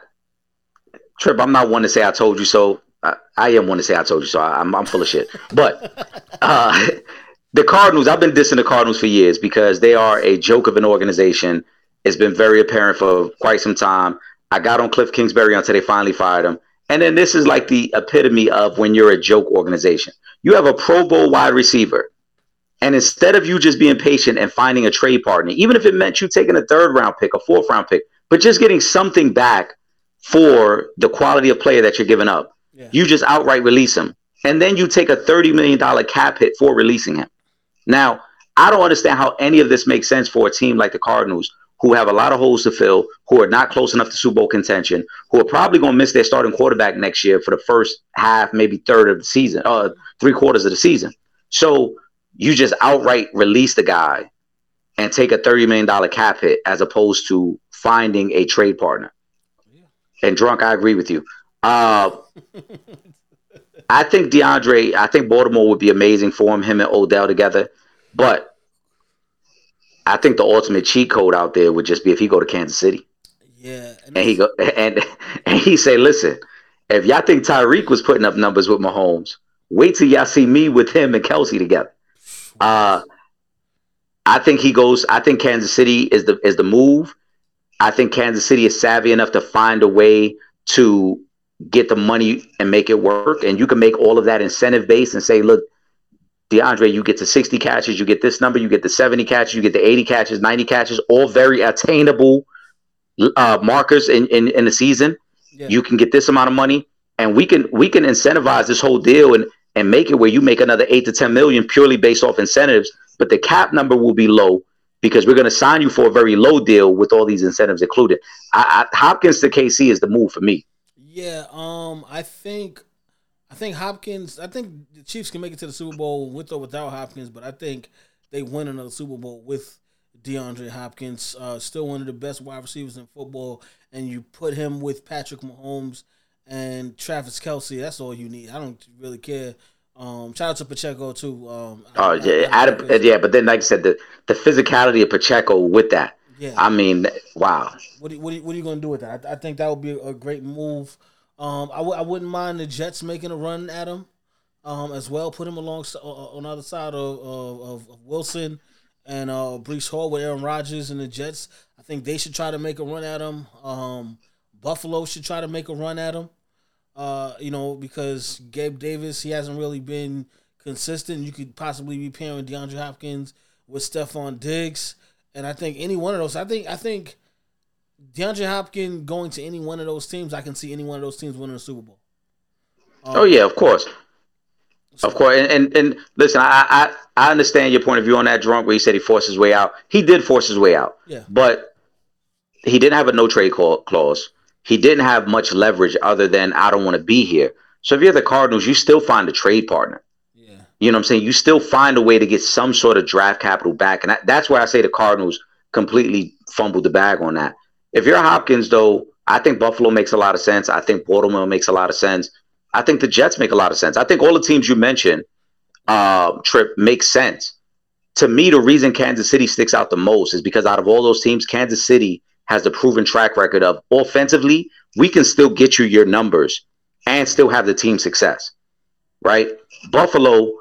Trip, I'm not one to say I told you so. I, I am one to say I told you so. I, I'm, I'm full of shit. But uh, the Cardinals, I've been dissing the Cardinals for years because they are a joke of an organization. It's been very apparent for quite some time. I got on Kliff Kingsbury until they finally fired him. And then this is like the epitome of when you're a joke organization. You have a Pro Bowl wide receiver. And instead of you just being patient and finding a trade partner, even if it meant you taking a third round pick, a fourth round pick, but just getting something back for the quality of player that you're giving up, Yeah. you just outright release him. And then you take a $30 million cap hit for releasing him. Now, I don't understand how any of this makes sense for a team like the Cardinals, who have a lot of holes to fill, who are not close enough to Super Bowl contention, who are probably going to miss their starting quarterback next year for the first half, maybe third of the season, uh, three quarters of the season. So you just outright release the guy and take a $30 million cap hit as opposed to finding a trade partner. And drunk, I agree with you. Uh, I think DeAndre, I think Baltimore would be amazing for him, him and Odell together. But I think the ultimate cheat code out there would just be if he go to Kansas City Yeah, and he go and and he say, listen, if y'all think Tyreek was putting up numbers with Mahomes, wait till y'all see me with him and Kelce together. Uh, I think he goes. I think Kansas City is the is the move. I think Kansas City is savvy enough to find a way to get the money and make it work. And you can make all of that incentive based and say, look, DeAndre, you get to 60 catches, you get this number, you get the 70 catches, you get the 80 catches, 90 catches, all very attainable uh, markers in, in, in the season. Yeah. You can get this amount of money, and we can we can incentivize this whole deal and and make it where you make another eight to 10 million purely based off incentives, but the cap number will be low because we're going to sign you for a very low deal with all these incentives included. I, I, Hopkins to KC is the move for me. Yeah, um, I think, I think Hopkins. I think the Chiefs can make it to the Super Bowl with or without Hopkins, but I think they win another Super Bowl with DeAndre Hopkins. Uh, still one of the best wide receivers in football, and you put him with Patrick Mahomes and Travis Kelce. That's all you need. I don't really care. Um, shout out to Pacheco too. Um, Oh I- yeah, I- Adam, yeah, but then like I said, the the physicality of Pacheco with that. Yeah. I mean, wow. What are, what, are, what are you going to do with that? I, I think that would be a great move. Um, I w- I wouldn't mind the Jets making a run at him um, as well. Put him along uh, on the other side of, of, of- Wilson and uh, Breece Hall with Aaron Rodgers and the Jets. I think they should try to make a run at him. Um, Buffalo should try to make a run at him. Uh, you know, because Gabe Davis, he hasn't really been consistent. You could possibly be pairing DeAndre Hopkins with Stefon Diggs. And I think any one of those, I think, I think DeAndre Hopkins going to any one of those teams, I can see any one of those teams winning the Super Bowl. Um, Oh yeah, of course, of course. And and, and listen, I, I I understand your point of view on that drunk where he said he forced his way out. He did force his way out, Yeah. but he didn't have a no trade cla- clause. He didn't have much leverage other than I don't want to be here. So if you're the Cardinals, you still find a trade partner. You know what I'm saying? You still find a way to get some sort of draft capital back. And that, that's where I say the Cardinals completely fumbled the bag on that. If you're Hopkins, though, I think Buffalo makes a lot of sense. I think Baltimore makes a lot of sense. I think the Jets make a lot of sense. I think all the teams you mentioned, uh, Trip, makes sense. To me, the reason Kansas City sticks out the most is because out of all those teams, Kansas City has the proven track record of offensively, we can still get you your numbers and still have the team success. Right? Buffalo,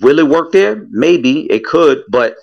will it work there? Maybe it could, but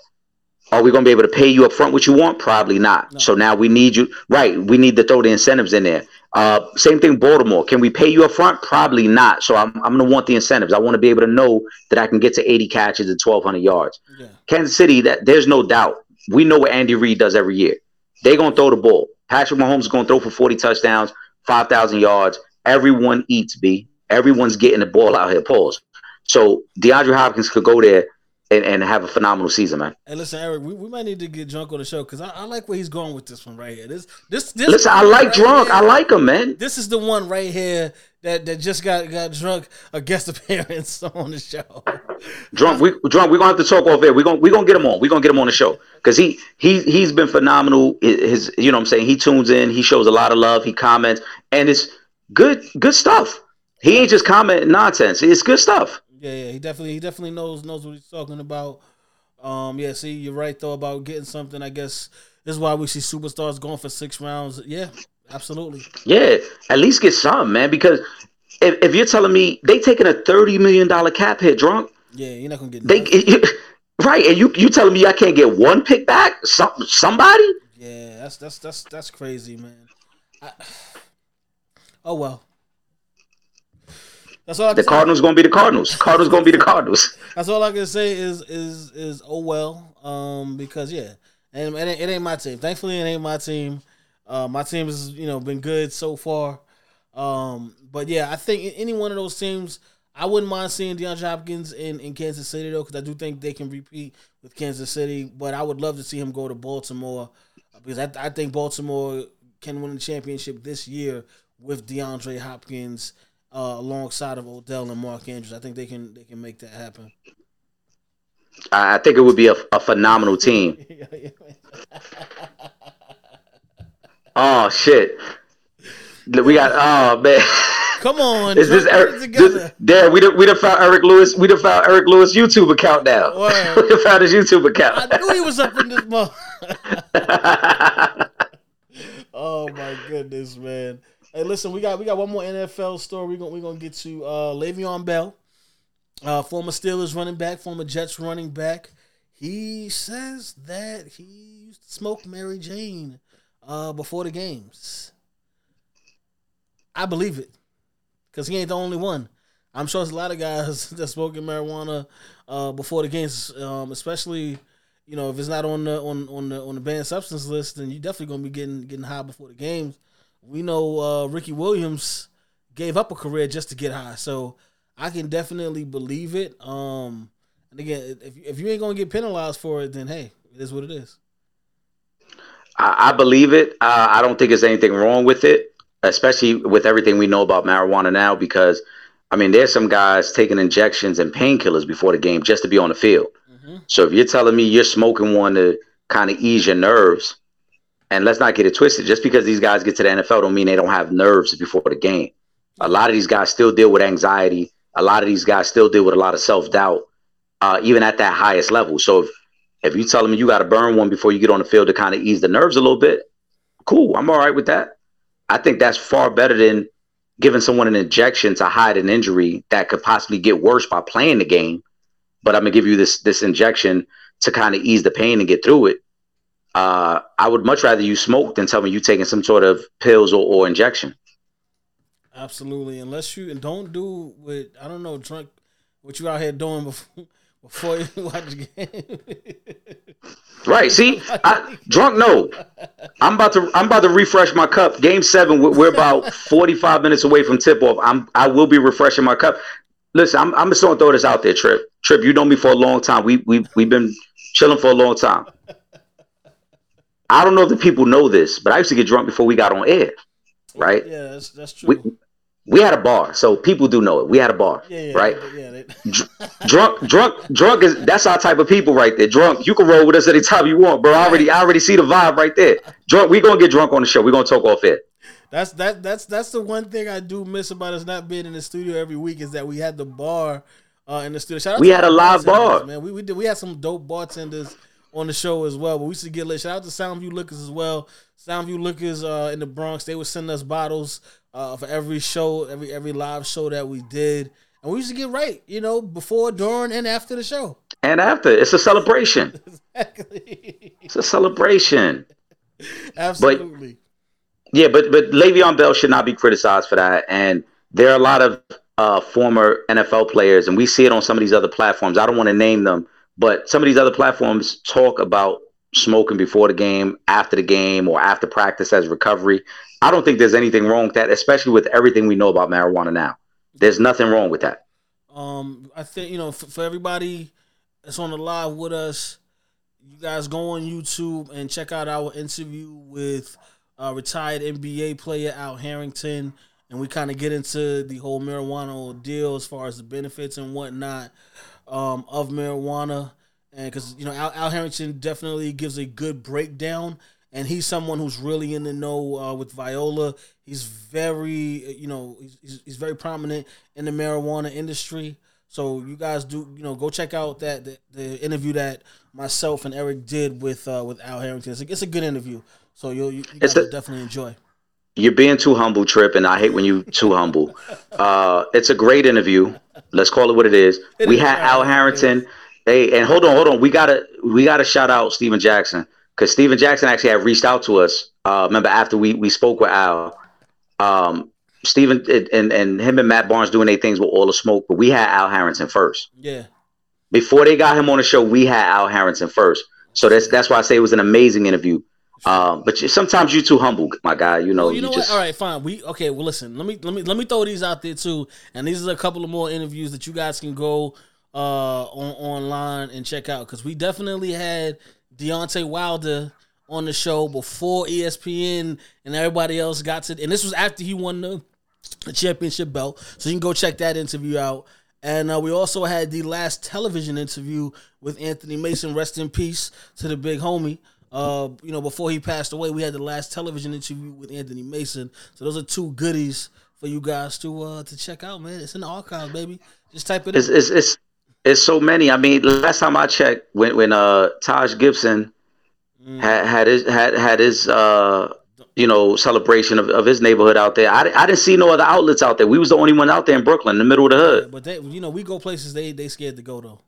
are we going to be able to pay you up front what you want? Probably not. No. So now we need you. Right. We need to throw the incentives in there. Uh, same thing, Baltimore. Can we pay you up front? Probably not. So I'm, I'm going to want the incentives. I want to be able to know that I can get to 80 catches and 1,200 yards. Yeah. Kansas City, that there's no doubt. We know what Andy Reid does every year. They're going to throw the ball. Patrick Mahomes is going to throw for 40 touchdowns, 5,000 yards. Everyone eats, B. Everyone's getting the ball out here. Pause. So DeAndre Hopkins could go there and, and have a phenomenal season, man. Hey, listen, Eric, we, we might need to get drunk on the show because I, I like where he's going with this one right here. This this this. Listen, I like right drunk. here- I like him, man. This is the one right here that, that just got got drunk a guest appearance on the show. Drunk, we drunk. We're gonna have to talk off air. We're gonna we're gonna get him on. We're gonna get him on the show because he he he's been phenomenal. His you know what I'm saying he tunes in. He shows a lot of love. He comments and it's good good stuff. He ain't just commenting nonsense. It's good stuff. Yeah, yeah, he definitely he definitely knows knows what he's talking about. Um, yeah, see, you're right though about getting something. I guess this is why we see superstars going for six rounds. Yeah, absolutely. Yeah, at least get some man because if, if you're telling me they taking a thirty million dollar cap hit, drunk, Yeah, you're not gonna get they nothing. right, and you you telling me I can't get one pick back? Some somebody? Yeah, that's that's that's that's crazy, man. I, oh well. That's all I can The say. Cardinals gonna be the Cardinals. Cardinals gonna be the Cardinals. That's all I can say is is is oh well. Um, because yeah, and it ain't, it ain't my team. Thankfully, it ain't my team. Uh, my team has you know been good so far. Um, but yeah, I think any one of those teams, I wouldn't mind seeing DeAndre Hopkins in, in Kansas City though, because I do think they can repeat with Kansas City. But I would love to see him go to Baltimore uh, because I, I think Baltimore can win the championship this year with DeAndre Hopkins uh, alongside of Odell and Mark Andrews. I think they can they can make that happen. I think it would be a, a phenomenal team. Oh shit. We got oh man. Come on, Is this Eric? together. This, Dad, we done, we done found Eric Lewis. We done found Eric Lewis YouTube account now. Word. we done found his YouTube account. I knew he was up in this month. oh my goodness, man. Hey, listen, we got we got one more NFL story. We're gonna we're gonna get to uh Le'Veon Bell, uh, former Steelers running back, former Jets running back. He says that he used to smoke Mary Jane uh before the games. I believe it. Cause he ain't the only one. I'm sure there's a lot of guys that smoking marijuana uh, before the games, um, especially you know if it's not on the on on the on the banned substance list, then you definitely gonna be getting getting high before the games. We know uh, Ricky Williams gave up a career just to get high, so I can definitely believe it. Um, and again, if if you ain't gonna get penalized for it, then hey, it is what it is. I, I believe it. Uh, I don't think there's anything wrong with it, especially with everything we know about marijuana now. Because, I mean, there's some guys taking injections and painkillers before the game just to be on the field. So if you're telling me you're smoking one to kind of ease your nerves, and let's not get it twisted, just because these guys get to the NFL don't mean they don't have nerves before the game. A lot of these guys still deal with anxiety. A lot of these guys still deal with a lot of self doubt, uh, even at that highest level. So if if you tell them you got to burn one before you get on the field to kind of ease the nerves a little bit, cool. I'm all right with that. I think that's far better than giving someone an injection to hide an injury that could possibly get worse by playing the game. But I'm gonna give you this this injection to kind of ease the pain and get through it. Uh, I would much rather you smoke than tell me you taking some sort of pills or, or injection. Absolutely, unless you and don't do what I don't know, drunk what you out here doing before before you watch the game. Right. See, I, drunk. No, I'm about to. I'm about to refresh my cup. Game seven. We're, about 45 minutes away from tip off. I'm. I will be refreshing my cup. Listen, I'm. I'm just gonna throw this out there, Trip. Trip, you know me for a long time. We we we've been chilling for a long time. I don't know if the people know this, but I used to get drunk before we got on air. Right. yeah, that's that's true. We, we had a bar, so people do know it. We had a bar, Yeah, yeah, right? Yeah, they, drunk, drunk, drunk is that's our type of people right there. Drunk, you can roll with us anytime you want, bro. I already, I already see the vibe right there. Drunk, we gonna get drunk on the show. We gonna talk off it. That's that that's that's the one thing I do miss about us not being in the studio every week is that we had the bar uh, in the studio. Shout out We had a live bar. man. We we did we had some dope bartenders on the show as well. But we used to get lit. Shout out to Soundview Liquors as well. Soundview Liquors uh, in the Bronx. They would send us bottles uh, for every show, every every live show that we did, and we used to get right. You know, before, during, and after the show. And after, it's a celebration. Exactly. It's a celebration. Absolutely. Yeah, but but Le'Veon Bell should not be criticized for that. And there are a lot of uh, former NFL players, and we see it on some of these other platforms. I don't want to name them, but some of these other platforms talk about smoking before the game, after the game, or after practice as recovery. I don't think there's anything wrong with that, especially with everything we know about marijuana now. There's nothing wrong with that. Um, I think you know for, for everybody that's on the live with us, you guys go on YouTube and check out our interview with uh, retired NBA player Al Harrington, and we kind of get into the whole marijuana deal as far as the benefits and whatnot um, of marijuana, and because you know Al, Al Harrington definitely gives a good breakdown. And he's someone who's really in the know uh, with Viola. He's very, you know, he's, he's, he's very prominent in the marijuana industry. So you guys do, you know, go check out that the, the interview that myself and Eric did with uh, with Al Harrington. It's a, it's a good interview. So you'll, you, you guys a- will definitely enjoy. You're being too humble, Trip, and I hate when you're too humble. Uh, it's a great interview. Let's call it what it is. It we is, had Al Harrington. Hey, and hold on, hold on. We gotta we gotta shout out Stephen Jackson because Stephen Jackson actually had reached out to us. Uh, remember after we we spoke with Al, um, Stephen and, and and him and Matt Barnes doing their things with all the smoke, but we had Al Harrington first Yeah. before they got him on the show. We had Al Harrington first, so that's that's why I say it was an amazing interview. Um, but you, sometimes you're too humble, my guy. You know, Well, you know just what? All right, fine. We okay. Well, listen. Let me let me let me throw these out there too. And these are a couple of more interviews that you guys can go uh on online and check out because we definitely had Deontay Wilder on the show before ESPN and everybody else got to. And this was after he won the, the championship belt, so you can go check that interview out. And uh, we also had the last television interview with Anthony Mason. Rest in peace to the big homie. Uh, you know, before he passed away, we had the last television interview with Anthony Mason. So those are two goodies for you guys to uh to check out, man. It's in the archive, baby. Just type it It's, in. it's it's it's so many. I mean, last time I checked, when when uh Taj Gibson Mm. had had his had had his uh you know celebration of, of his neighborhood out there, I, I didn't see no other outlets out there. We was the only one out there in Brooklyn, in the middle of the hood. But they, you know, we go places they they scared to go though.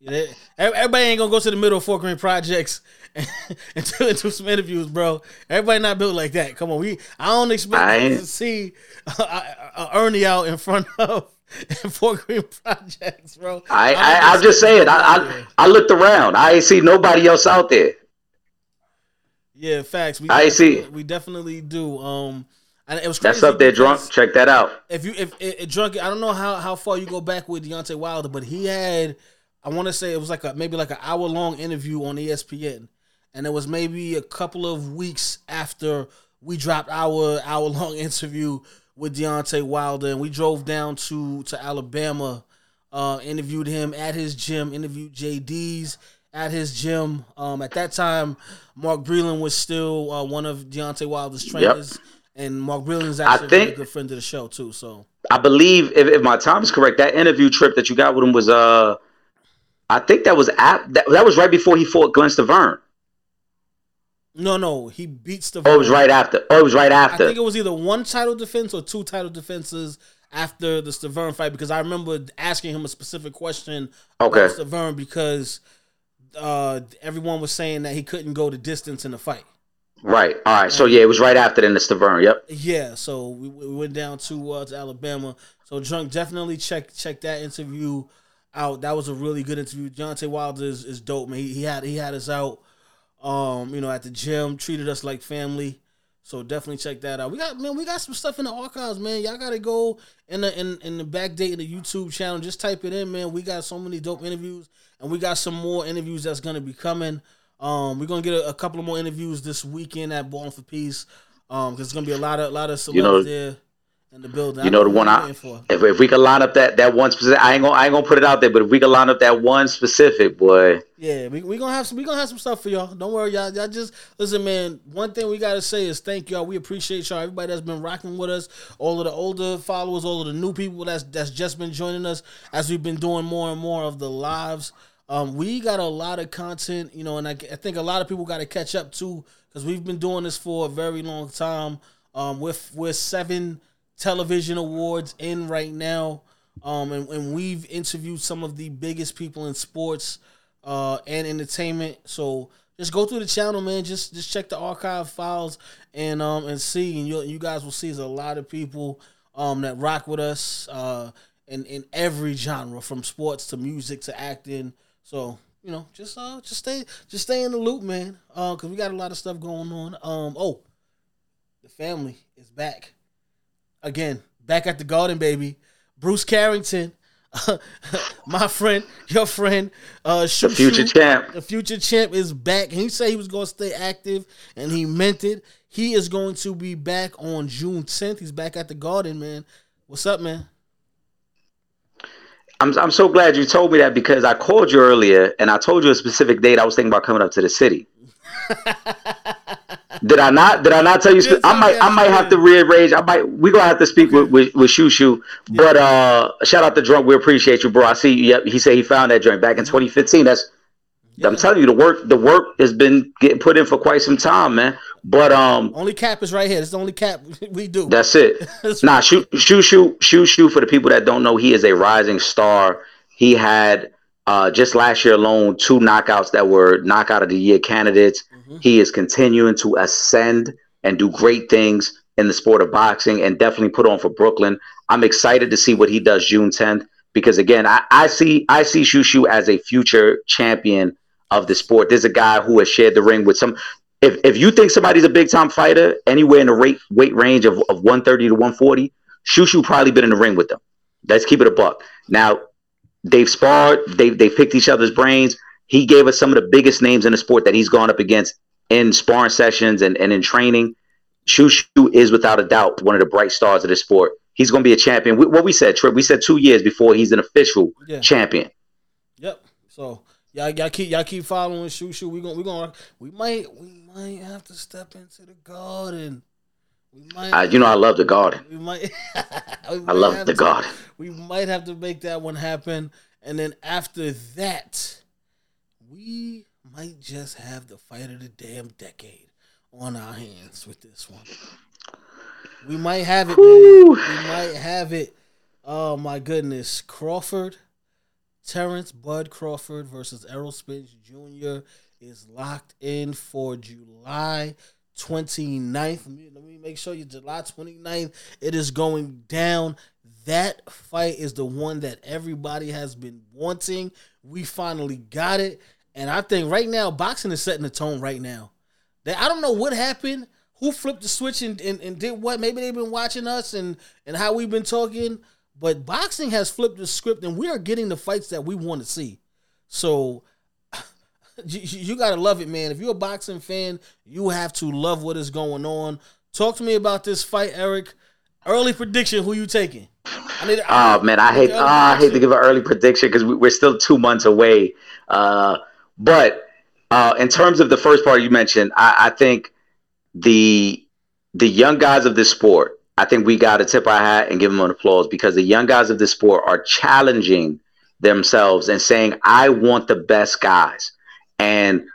Yeah, they, everybody ain't gonna go to the middle of Fort Greene projects and, do, some interviews, bro. Everybody not built like that. Come on, we I don't expect I to see uh, uh, Ernie out in front of in Fort Greene projects, bro. I, I just saying. I. I I looked around. I ain't see nobody else out there. yeah, facts. We I see. We definitely do. Um, and it was crazy That's up there, drunk. Check that out. if you if it, it drunk I don't know how how far you go back with Deontay Wilder, but he had I want to say it was like a maybe like an hour long interview on ESPN, and it was maybe a couple of weeks after we dropped our hour long interview with Deontay Wilder, and we drove down to to Alabama, uh, interviewed him at his gym, interviewed JD's at his gym. Um, at that time, Mark Breland was still uh, one of Deontay Wilder's trainers. And Mark Breland is actually a think- really good friend of the show too. So I believe, if, if my time is correct, that interview trip that you got with him was uh, I think that was at that, that was right before he fought Glenn Stiverne. No, no, he beats the. Oh, it was right after. Oh, it was right after. I think it was either one title defense or two title defenses after the Stiverne fight because I remember asking him a specific question Okay. about Stiverne because uh, everyone was saying that he couldn't go the distance in the fight. Right. All right. So yeah, it was right after then the Stiverne. Yep. Yeah, so we, we went down to uh, to Alabama. So drunk, definitely check check that interview out. That was a really good interview. Deontay Wilder is, is dope, man. He, he had he had us out, um, you know, at the gym, treated us like family. So definitely check that out. We got man, we got some stuff in the archives, man. Y'all gotta go in the in, in the back date in the YouTube channel. Just type it in, man. We got so many dope interviews, and we got some more interviews that's gonna be coming. Um, we're gonna get a, a couple of more interviews this weekend at Balling for Peace. Um, because it's gonna be a lot of a lot of celebs You know- there, in the building. You know the one I'm for. if, if we could line up that that one specific I ain't gonna I ain't gonna put it out there, but if we could line up that one specific boy, Yeah, we we gonna have some we gonna have some stuff for y'all. Don't worry, y'all. Y'all just listen, man. One thing we gotta say is thank y'all. We appreciate y'all. Everybody that's been rocking with us, all of the older followers, all of the new people that's that's just been joining us as we've been doing more and more of the lives. Um, we got a lot of content, you know, and I, I think a lot of people got to catch up too because we've been doing this for a very long time. Um, with with seven television awards in right now, um, and, and we've interviewed some of the biggest people in sports uh, and entertainment. So just go through the channel, man. Just just check the archive files and um and see, and you you guys will see there's a lot of people um that rock with us uh in in every genre from sports to music to acting. So you know, just uh just stay just stay in the loop, man. Uh, cause we got a lot of stuff going on. Um, oh, the family is back again, back at the Garden, baby. Bruce Carrington, my friend, your friend, uh, the future Shoo, champ. the future champ is back. He said he was going to stay active, and he meant it. He is going to be back on June 10th. He's back at the Garden, man. What's up, man? I'm I'm so glad you told me that because I called you earlier and I told you a specific date I was thinking about coming up to the city. Did I not? Did I not tell you? spe- I might. I might have to rearrange. I might. We gonna have to speak with with, with Shoo Shoo. But uh, shout out to Drunk. We appreciate you, bro. I see. Yep. He said he found that joint back in 2015. That's. I'm telling you, the work. The work has been getting put in for quite some time, man. But um, Only cap is right here. It's the only cap we do. that's it. That's nah, shoot, shoot, shoot, shoot, shoot. For the people that don't know, he is a rising star. He had uh, just last year alone two knockouts that were knockout of the year candidates. He is continuing to ascend and do great things in the sport of boxing, and definitely put on for Brooklyn. I'm excited to see what he does June 10th because again, I, I see I see Shushu as a future champion of the sport. There's a guy who has shared the ring with some. If, if you think somebody's a big time fighter anywhere in the rate, weight range of, of 130 to 140, Shushu probably been in the ring with them. Let's keep it a buck. Now, they've sparred, they've, they've picked each other's brains. He gave us some of the biggest names in the sport that he's gone up against in sparring sessions and, and in training. Shushu is without a doubt one of the bright stars of the sport. He's going to be a champion. We, what we said, Trip, we said two years before he's an official Yeah. champion. Yep. So y'all, y'all keep y'all keep following Shoo Shoo. We gonna we gonna we might we might have to step into the garden. We might. You know, I love the garden. we might. we I love the to- garden. We might have to make that one happen, and then after that, we might just have the fight of the damn decade on our hands with this one. We might have it, We might have it. Oh my goodness. Crawford, Terrence Bud Crawford versus Errol Spence Jr. is locked in for July 29th. Let me, let me make sure you July 29th. It is going down. That fight is the one that everybody has been wanting. We finally got it. And I think right now, boxing is setting the tone right now. That I don't know what happened, who flipped the switch and, and, and did what. Maybe they've been watching us and, and how we've been talking. But boxing has flipped the script and we are getting the fights that we want to see. So you, you gotta love it, man. If you're a boxing fan, you have to love what is going on. Talk to me about this fight, Eric. Early prediction: Who you taking? I need. Oh man, I hate. Ah, I hate to give an early prediction because we, we're still two months away. Uh, but uh, in terms of the first part you mentioned, I, I think the the young guys of this sport. I think we got to tip our hat and give them an applause because the young guys of this sport are challenging themselves and saying, "I want the best guys." And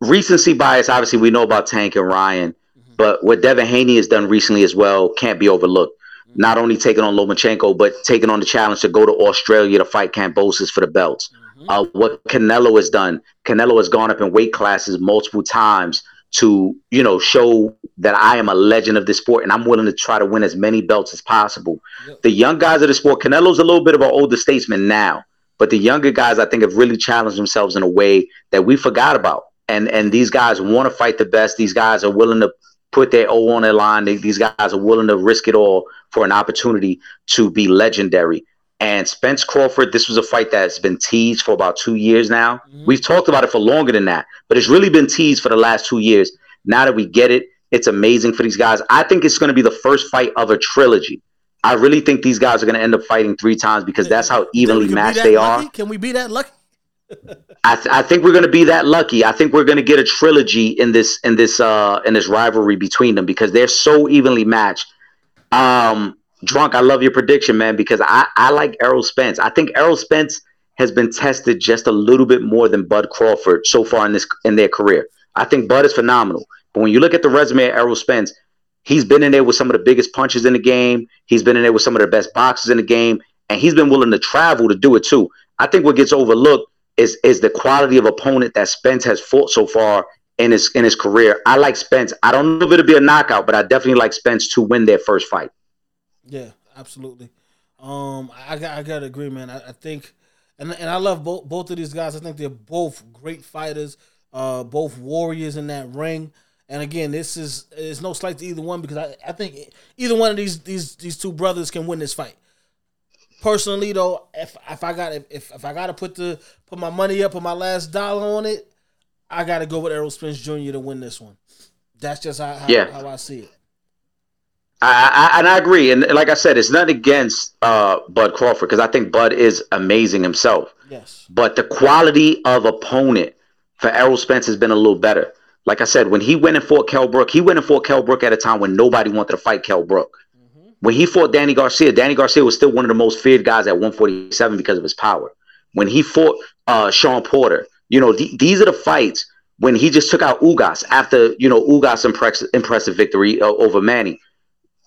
recency bias, obviously, we know about Tank and Ryan, mm-hmm. but what Devin Haney has done recently as well can't be overlooked mm-hmm. not only taking on Lomachenko, but taking on the challenge to go to Australia to fight Kambosos for the belts. Mm-hmm. Uh, what Canelo has done, Canelo has gone up in weight classes multiple times to, you know, show that I am a legend of this sport and I'm willing to try to win as many belts as possible. Yep. The young guys of the sport, Canelo's a little bit of an older statesman now, but the younger guys, I think, have really challenged themselves in a way that we forgot about. And and these guys want to fight the best. These guys are willing to put their O on their line. They, these guys are willing to risk it all for an opportunity to be legendary. And Spence Crawford, this was a fight that's been teased for about two years now. Mm-hmm. We've talked about it for longer than that, but it's really been teased for the last two years. Now that we get it, it's amazing for these guys. I think it's going to be the first fight of a trilogy. I really think these guys are going to end up fighting three times because that's how evenly we can be matched they lucky? are. Can we be that lucky? I, th- I think we're going to be that lucky. I think we're going to get a trilogy in this in this uh in this rivalry between them because they're so evenly matched. Um, drunk. I love your prediction, man, because I I like Errol Spence. I think Errol Spence has been tested just a little bit more than Bud Crawford so far in this in their career. I think Bud is phenomenal, but when you look at the resume of Errol Spence, he's been in there with some of the biggest punches in the game. He's been in there with some of the best boxers in the game, and he's been willing to travel to do it too. I think what gets overlooked is is the quality of opponent that Spence has fought so far in his in his career. I like Spence. I don't know if it'll be a knockout, but I definitely like Spence to win their first fight. Yeah, absolutely. Um, I got I got to agree, man. I, I think, and and I love both both of these guys. I think they're both great fighters, uh, both warriors in that ring. And again, this is there's no slight to either one because I, I think either one of these these these two brothers can win this fight. Personally, though, if if I got if if I got to put the put my money up, put my last dollar on it, I got to go with Errol Spence Jr. to win this one. That's just how how, Yeah. how I see it. I, I and I agree. And like I said, it's not against uh, Bud Crawford because I think Bud is amazing himself. Yes. But the quality of opponent for Errol Spence has been a little better. Like I said, when he went and fought Kell Brook, he went and fought Kell Brook at a time when nobody wanted to fight Kell Brook. When he fought Danny Garcia, Danny Garcia was still one of the most feared guys at 147 because of his power. When he fought uh, Shawn Porter, you know, th- these are the fights when he just took out Ugas after, you know, Ugas' impress- impressive victory uh, over Manny.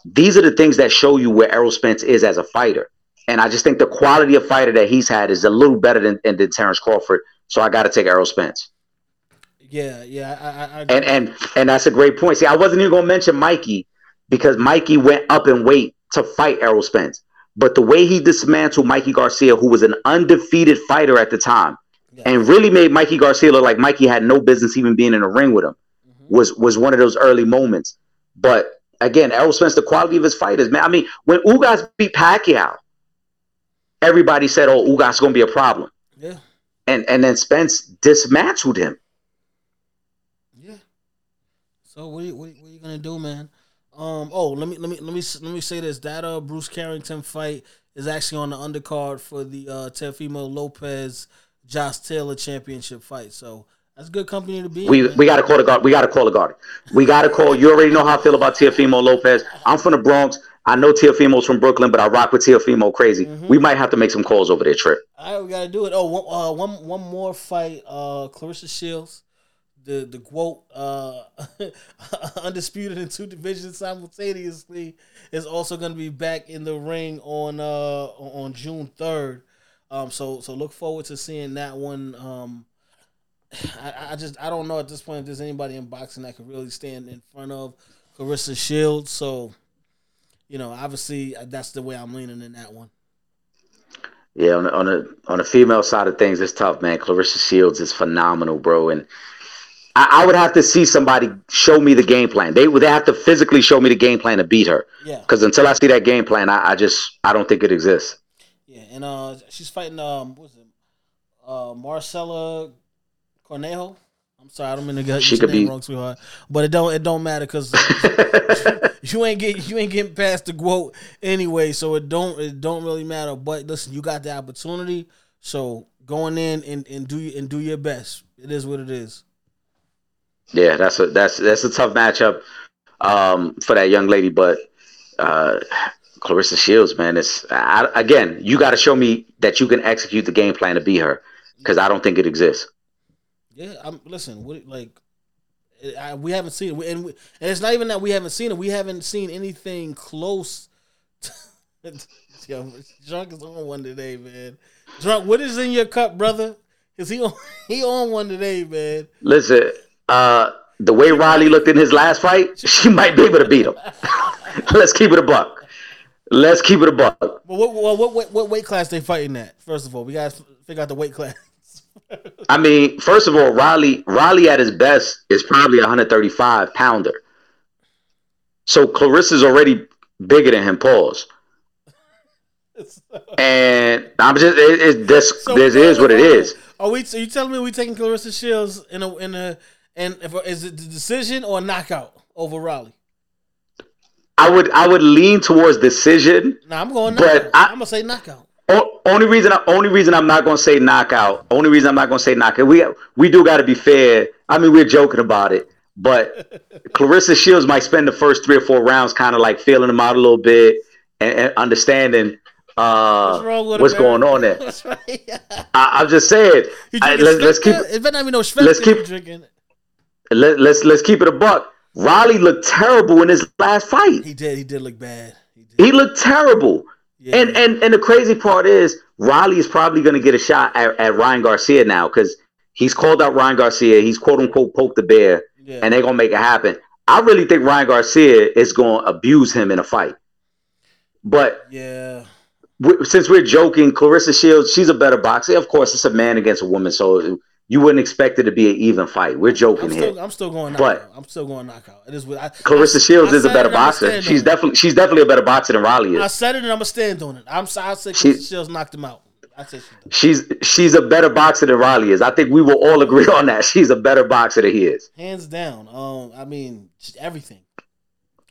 These are the things that show you where Errol Spence is as a fighter. And I just think the quality of fighter that he's had is a little better than, than, than Terrence Crawford. So I got to take Errol Spence. Yeah, yeah, I, I, I. And and and that's a great point. See, I wasn't even gonna mention Mikey because Mikey went up in weight to fight Errol Spence. But the way he dismantled Mikey Garcia, who was an undefeated fighter at the time, and really made Mikey Garcia look like Mikey had no business even being in a ring with him, mm-hmm. was was one of those early moments. But again, Errol Spence, the quality of his fighters, man. I mean, when Ugas beat Pacquiao, everybody said, "Oh, Ugas is gonna be a problem," yeah, and and then Spence dismantled him. So what are you, what, are you- what are you gonna do, man? Um. Oh, let me let me let me let me say this. That uh Bruce Carrington fight is actually on the undercard for the uh Teofimo Lopez Josh Taylor championship fight. So that's good company to be. We man. we got to call the guard. We got to call the guard. We got to call. You already know how I feel about Teofimo Lopez. I'm from the Bronx. I know Teofimo's from Brooklyn, but I rock with Teofimo crazy. We might have to make some calls over there, Trip. All right, we gotta do it. Oh, one, uh, one, one more fight. Uh, Claressa Shields, the the quote, uh, undisputed in two divisions simultaneously, is also gonna be back in the ring on uh on June third. Um, so so look forward to seeing that one. Um, I, I just I don't know at this point if there's anybody in boxing that could really stand in front of Claressa Shields. So, you know, obviously uh, that's the way I'm leaning in that one. Yeah, on the, on the on the female side of things, it's tough, man. Claressa Shields is phenomenal, bro, and I, I would have to see somebody show me the game plan. They would have to physically show me the game plan to beat her. Yeah. Because until I see that game plan, I, I just I don't think it exists. Yeah, and uh, she's fighting um, what's it, uh, Maricela Cornejo. I'm sorry, I don't mean to get She could name be- wrong, sweetheart. But it don't it don't matter because you ain't get you ain't getting past the quote anyway, so it don't it don't really matter. But listen, you got the opportunity, so going in and, and do and do your best. It is what it is. Yeah, that's a that's that's a tough matchup um, for that young lady, but uh, Claressa Shields, man, it's I, again, you got to show me that you can execute the game plan to beat her because I don't think it exists. Yeah, I'm listen. What like I, we haven't seen it, and, we, and it's not even that we haven't seen it. We haven't seen anything close. To, yo, drunk is on one today, man. Drunk, what is in your cup, brother? Cause he on he on one today, man. Listen, uh, the way Rolly looked in his last fight, she might be able to beat him. Let's keep it a buck. Let's keep it a buck. But what what, what what weight class they fighting at? First of all, we gotta figure out the weight class. I mean, first of all, Rolly Rolly at his best is probably a 135 pounder. So Claressa's already bigger than him. Pause. And I'm just it, it, this So, this is what it is. Are we? So you telling me we taking Claressa Shields in a in a and if, is it the decision or knockout over Rolly? I would I would lean towards decision. Nah, I'm going. But Knockout. I- I'm gonna say knockout. O- only reason I, only reason I'm not gonna say knockout. Only reason I'm not gonna say knockout. We we do got to be fair. I mean, we're joking about it, but Claressa Shields might spend the first three or four rounds kind of like feeling them out a little bit and, and understanding uh, What's what's going on there. That's right. I, I'm just saying. I- let's, let's keep It better not be no let's keep- drinking. Let, let's let's keep it a buck. Rolly looked terrible in his last fight. He did. He did look bad. He did. He looked terrible. Yeah. And and and the crazy part is Rolly is probably going to get a shot at, at Ryan Garcia now because he's called out Ryan Garcia. He's quote unquote poked the bear, yeah. and they're gonna make it happen. I really think Ryan Garcia is going to abuse him in a fight. But yeah. we, since we're joking, Claressa Shields, she's a better boxer. Of course, it's a man against a woman, so you wouldn't expect it to be an even fight. We're joking I'm here. still, I'm still going But- knockout. I'm still going knockout. It is what I, Claressa I- Shields I is a better boxer. She's definitely she's definitely a better boxer than Rolly is. I said it and I'm gonna stand on it. I'm sorry. I said She- Shields knocked him out. I said she. She's she's a better boxer than Rolly is. I think we will all agree on that. She's a better boxer than he is. hands down. Um, I mean everything,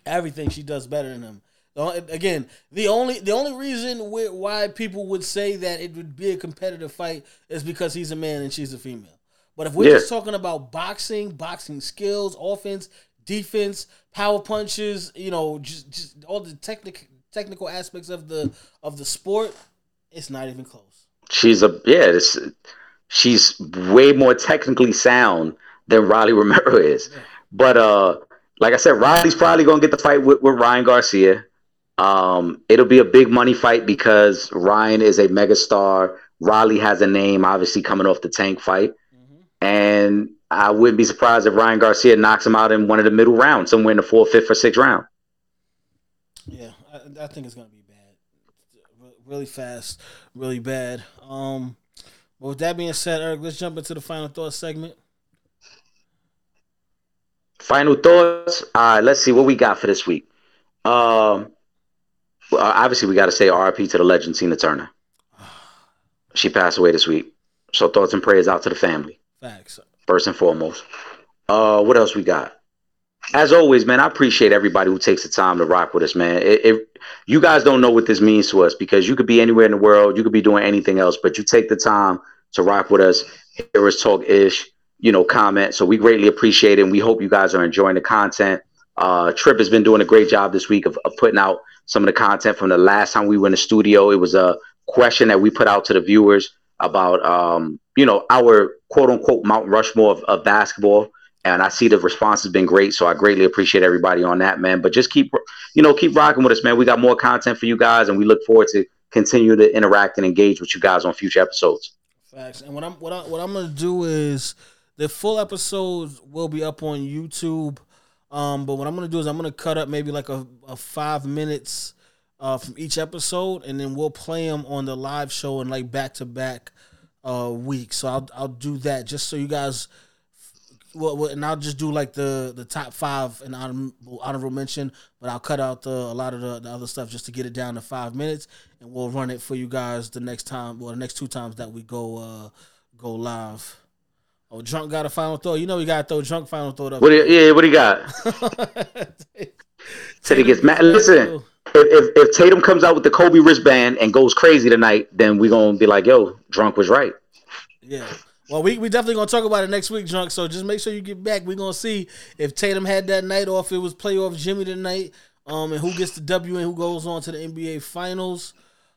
everything she does better than him. Again, the only the only reason why people would say that it would be a competitive fight is because he's a man and she's a female. But if we're Yeah. just talking about boxing, boxing skills, offense, defense, power punches, you know, just just all the technical technical aspects of the of the sport, it's not even close. She's a yeah. This, she's way more technically sound than Rolly Romero is. But uh, like I said, Rolly's probably gonna get the fight with, with Ryan Garcia. Um, it'll be a big money fight because Ryan is a megastar. Rolly has a name, obviously coming off the Tank fight, and I wouldn't be surprised if Ryan Garcia knocks him out in one of the middle rounds, somewhere in the fourth, fifth, or sixth round. Yeah, I, I think it's gonna be bad, really fast, really bad. Um, but with that being said, Eric, let's jump into the final thoughts segment. Final thoughts. All right, let's see what we got for this week. Um, well, obviously, we got to say RIP to the legend Tina Turner. She passed away this week. So thoughts and prayers out to the family, Facts. first and foremost. Uh, what else we got? As always, man, I appreciate everybody who takes the time to rock with us, man. It, it, you guys don't know what this means to us because you could be anywhere in the world, you could be doing anything else, but you take the time to rock with us, hear us talk ish, you know, comment. So we greatly appreciate it, and we hope you guys are enjoying the content. Uh, Trip has been doing a great job this week of, of putting out some of the content from the last time we were in the studio. It was a question that we put out to the viewers about, um, you know, our quote unquote Mount Rushmore of, of basketball. And I see the response has been great, so I greatly appreciate everybody on that, man. But just keep, you know, keep rocking with us, man. We got more content for you guys, and we look forward to continue to interact and engage with you guys on future episodes. Facts. And what I'm what I what I'm gonna do is the full episodes will be up on YouTube. Um, but what I'm gonna do is I'm gonna cut up maybe like a, a five minutes uh, from each episode, and then we'll play them on the live show and like back to back uh weeks. So I'll I'll do that just so you guys. Well, well, and I'll just do like the the top five and honorable, honorable mention, but I'll cut out the a lot of the, the other stuff just to get it down to five minutes, and we'll run it for you guys the next time, well, the next two times that we go uh go live. Oh, drunk got a final thought. You know we gotta throw drunk final thought up. What do you, yeah, what do you got? Said he gets mad. Listen, if, if if Tatum comes out with the Kobe wristband and goes crazy tonight, then we gonna be like, yo, drunk was right. Yeah. Well, we we definitely gonna talk about it next week, drunk. So just make sure you get back. We're gonna see if Tatum had that night, off. it was playoff Jimmy tonight, um, and who gets the W and who goes on to the NBA Finals.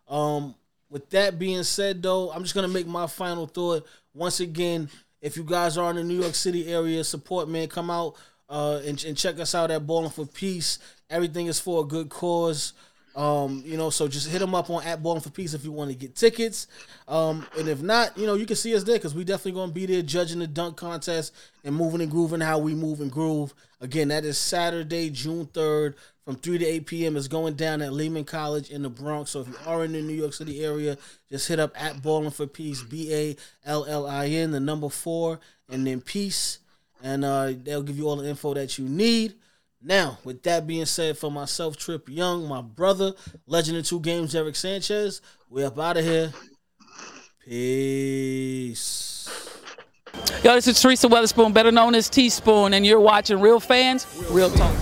Um, with that being said, though, I'm just gonna make my final thought once again. If you guys are in the New York City area, support man, come out uh, and, and check us out at Balling for Peace. Everything is for a good cause. Um, you know, so just hit them up on at Balling for Peace if you want to get tickets. Um, and if not, you know, you can see us there because we definitely gonna be there judging the dunk contest and moving and grooving how we move and groove. Again, that is Saturday, June third, from three to eight p.m. It's going down at Lehman College in the Bronx. So if you are in the New York City area, just hit up at Balling for Peace, B A L L I N, the number four, and then Peace, and uh, they'll give you all the info that you need. Now, with that being said, for myself, Trip Young, my brother, legend of two games, Eric Sanchez, we up out of here. Peace. Yo, this is Teresa Weatherspoon, better known as Teaspoon, and you're watching Real Fans, Real, Real Talk.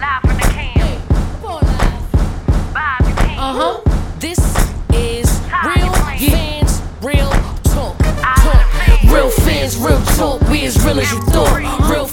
Live from the camp. Uh huh. This is Real Fans, Real Talk. Real Fans, Real Talk. We as real as you thought. Real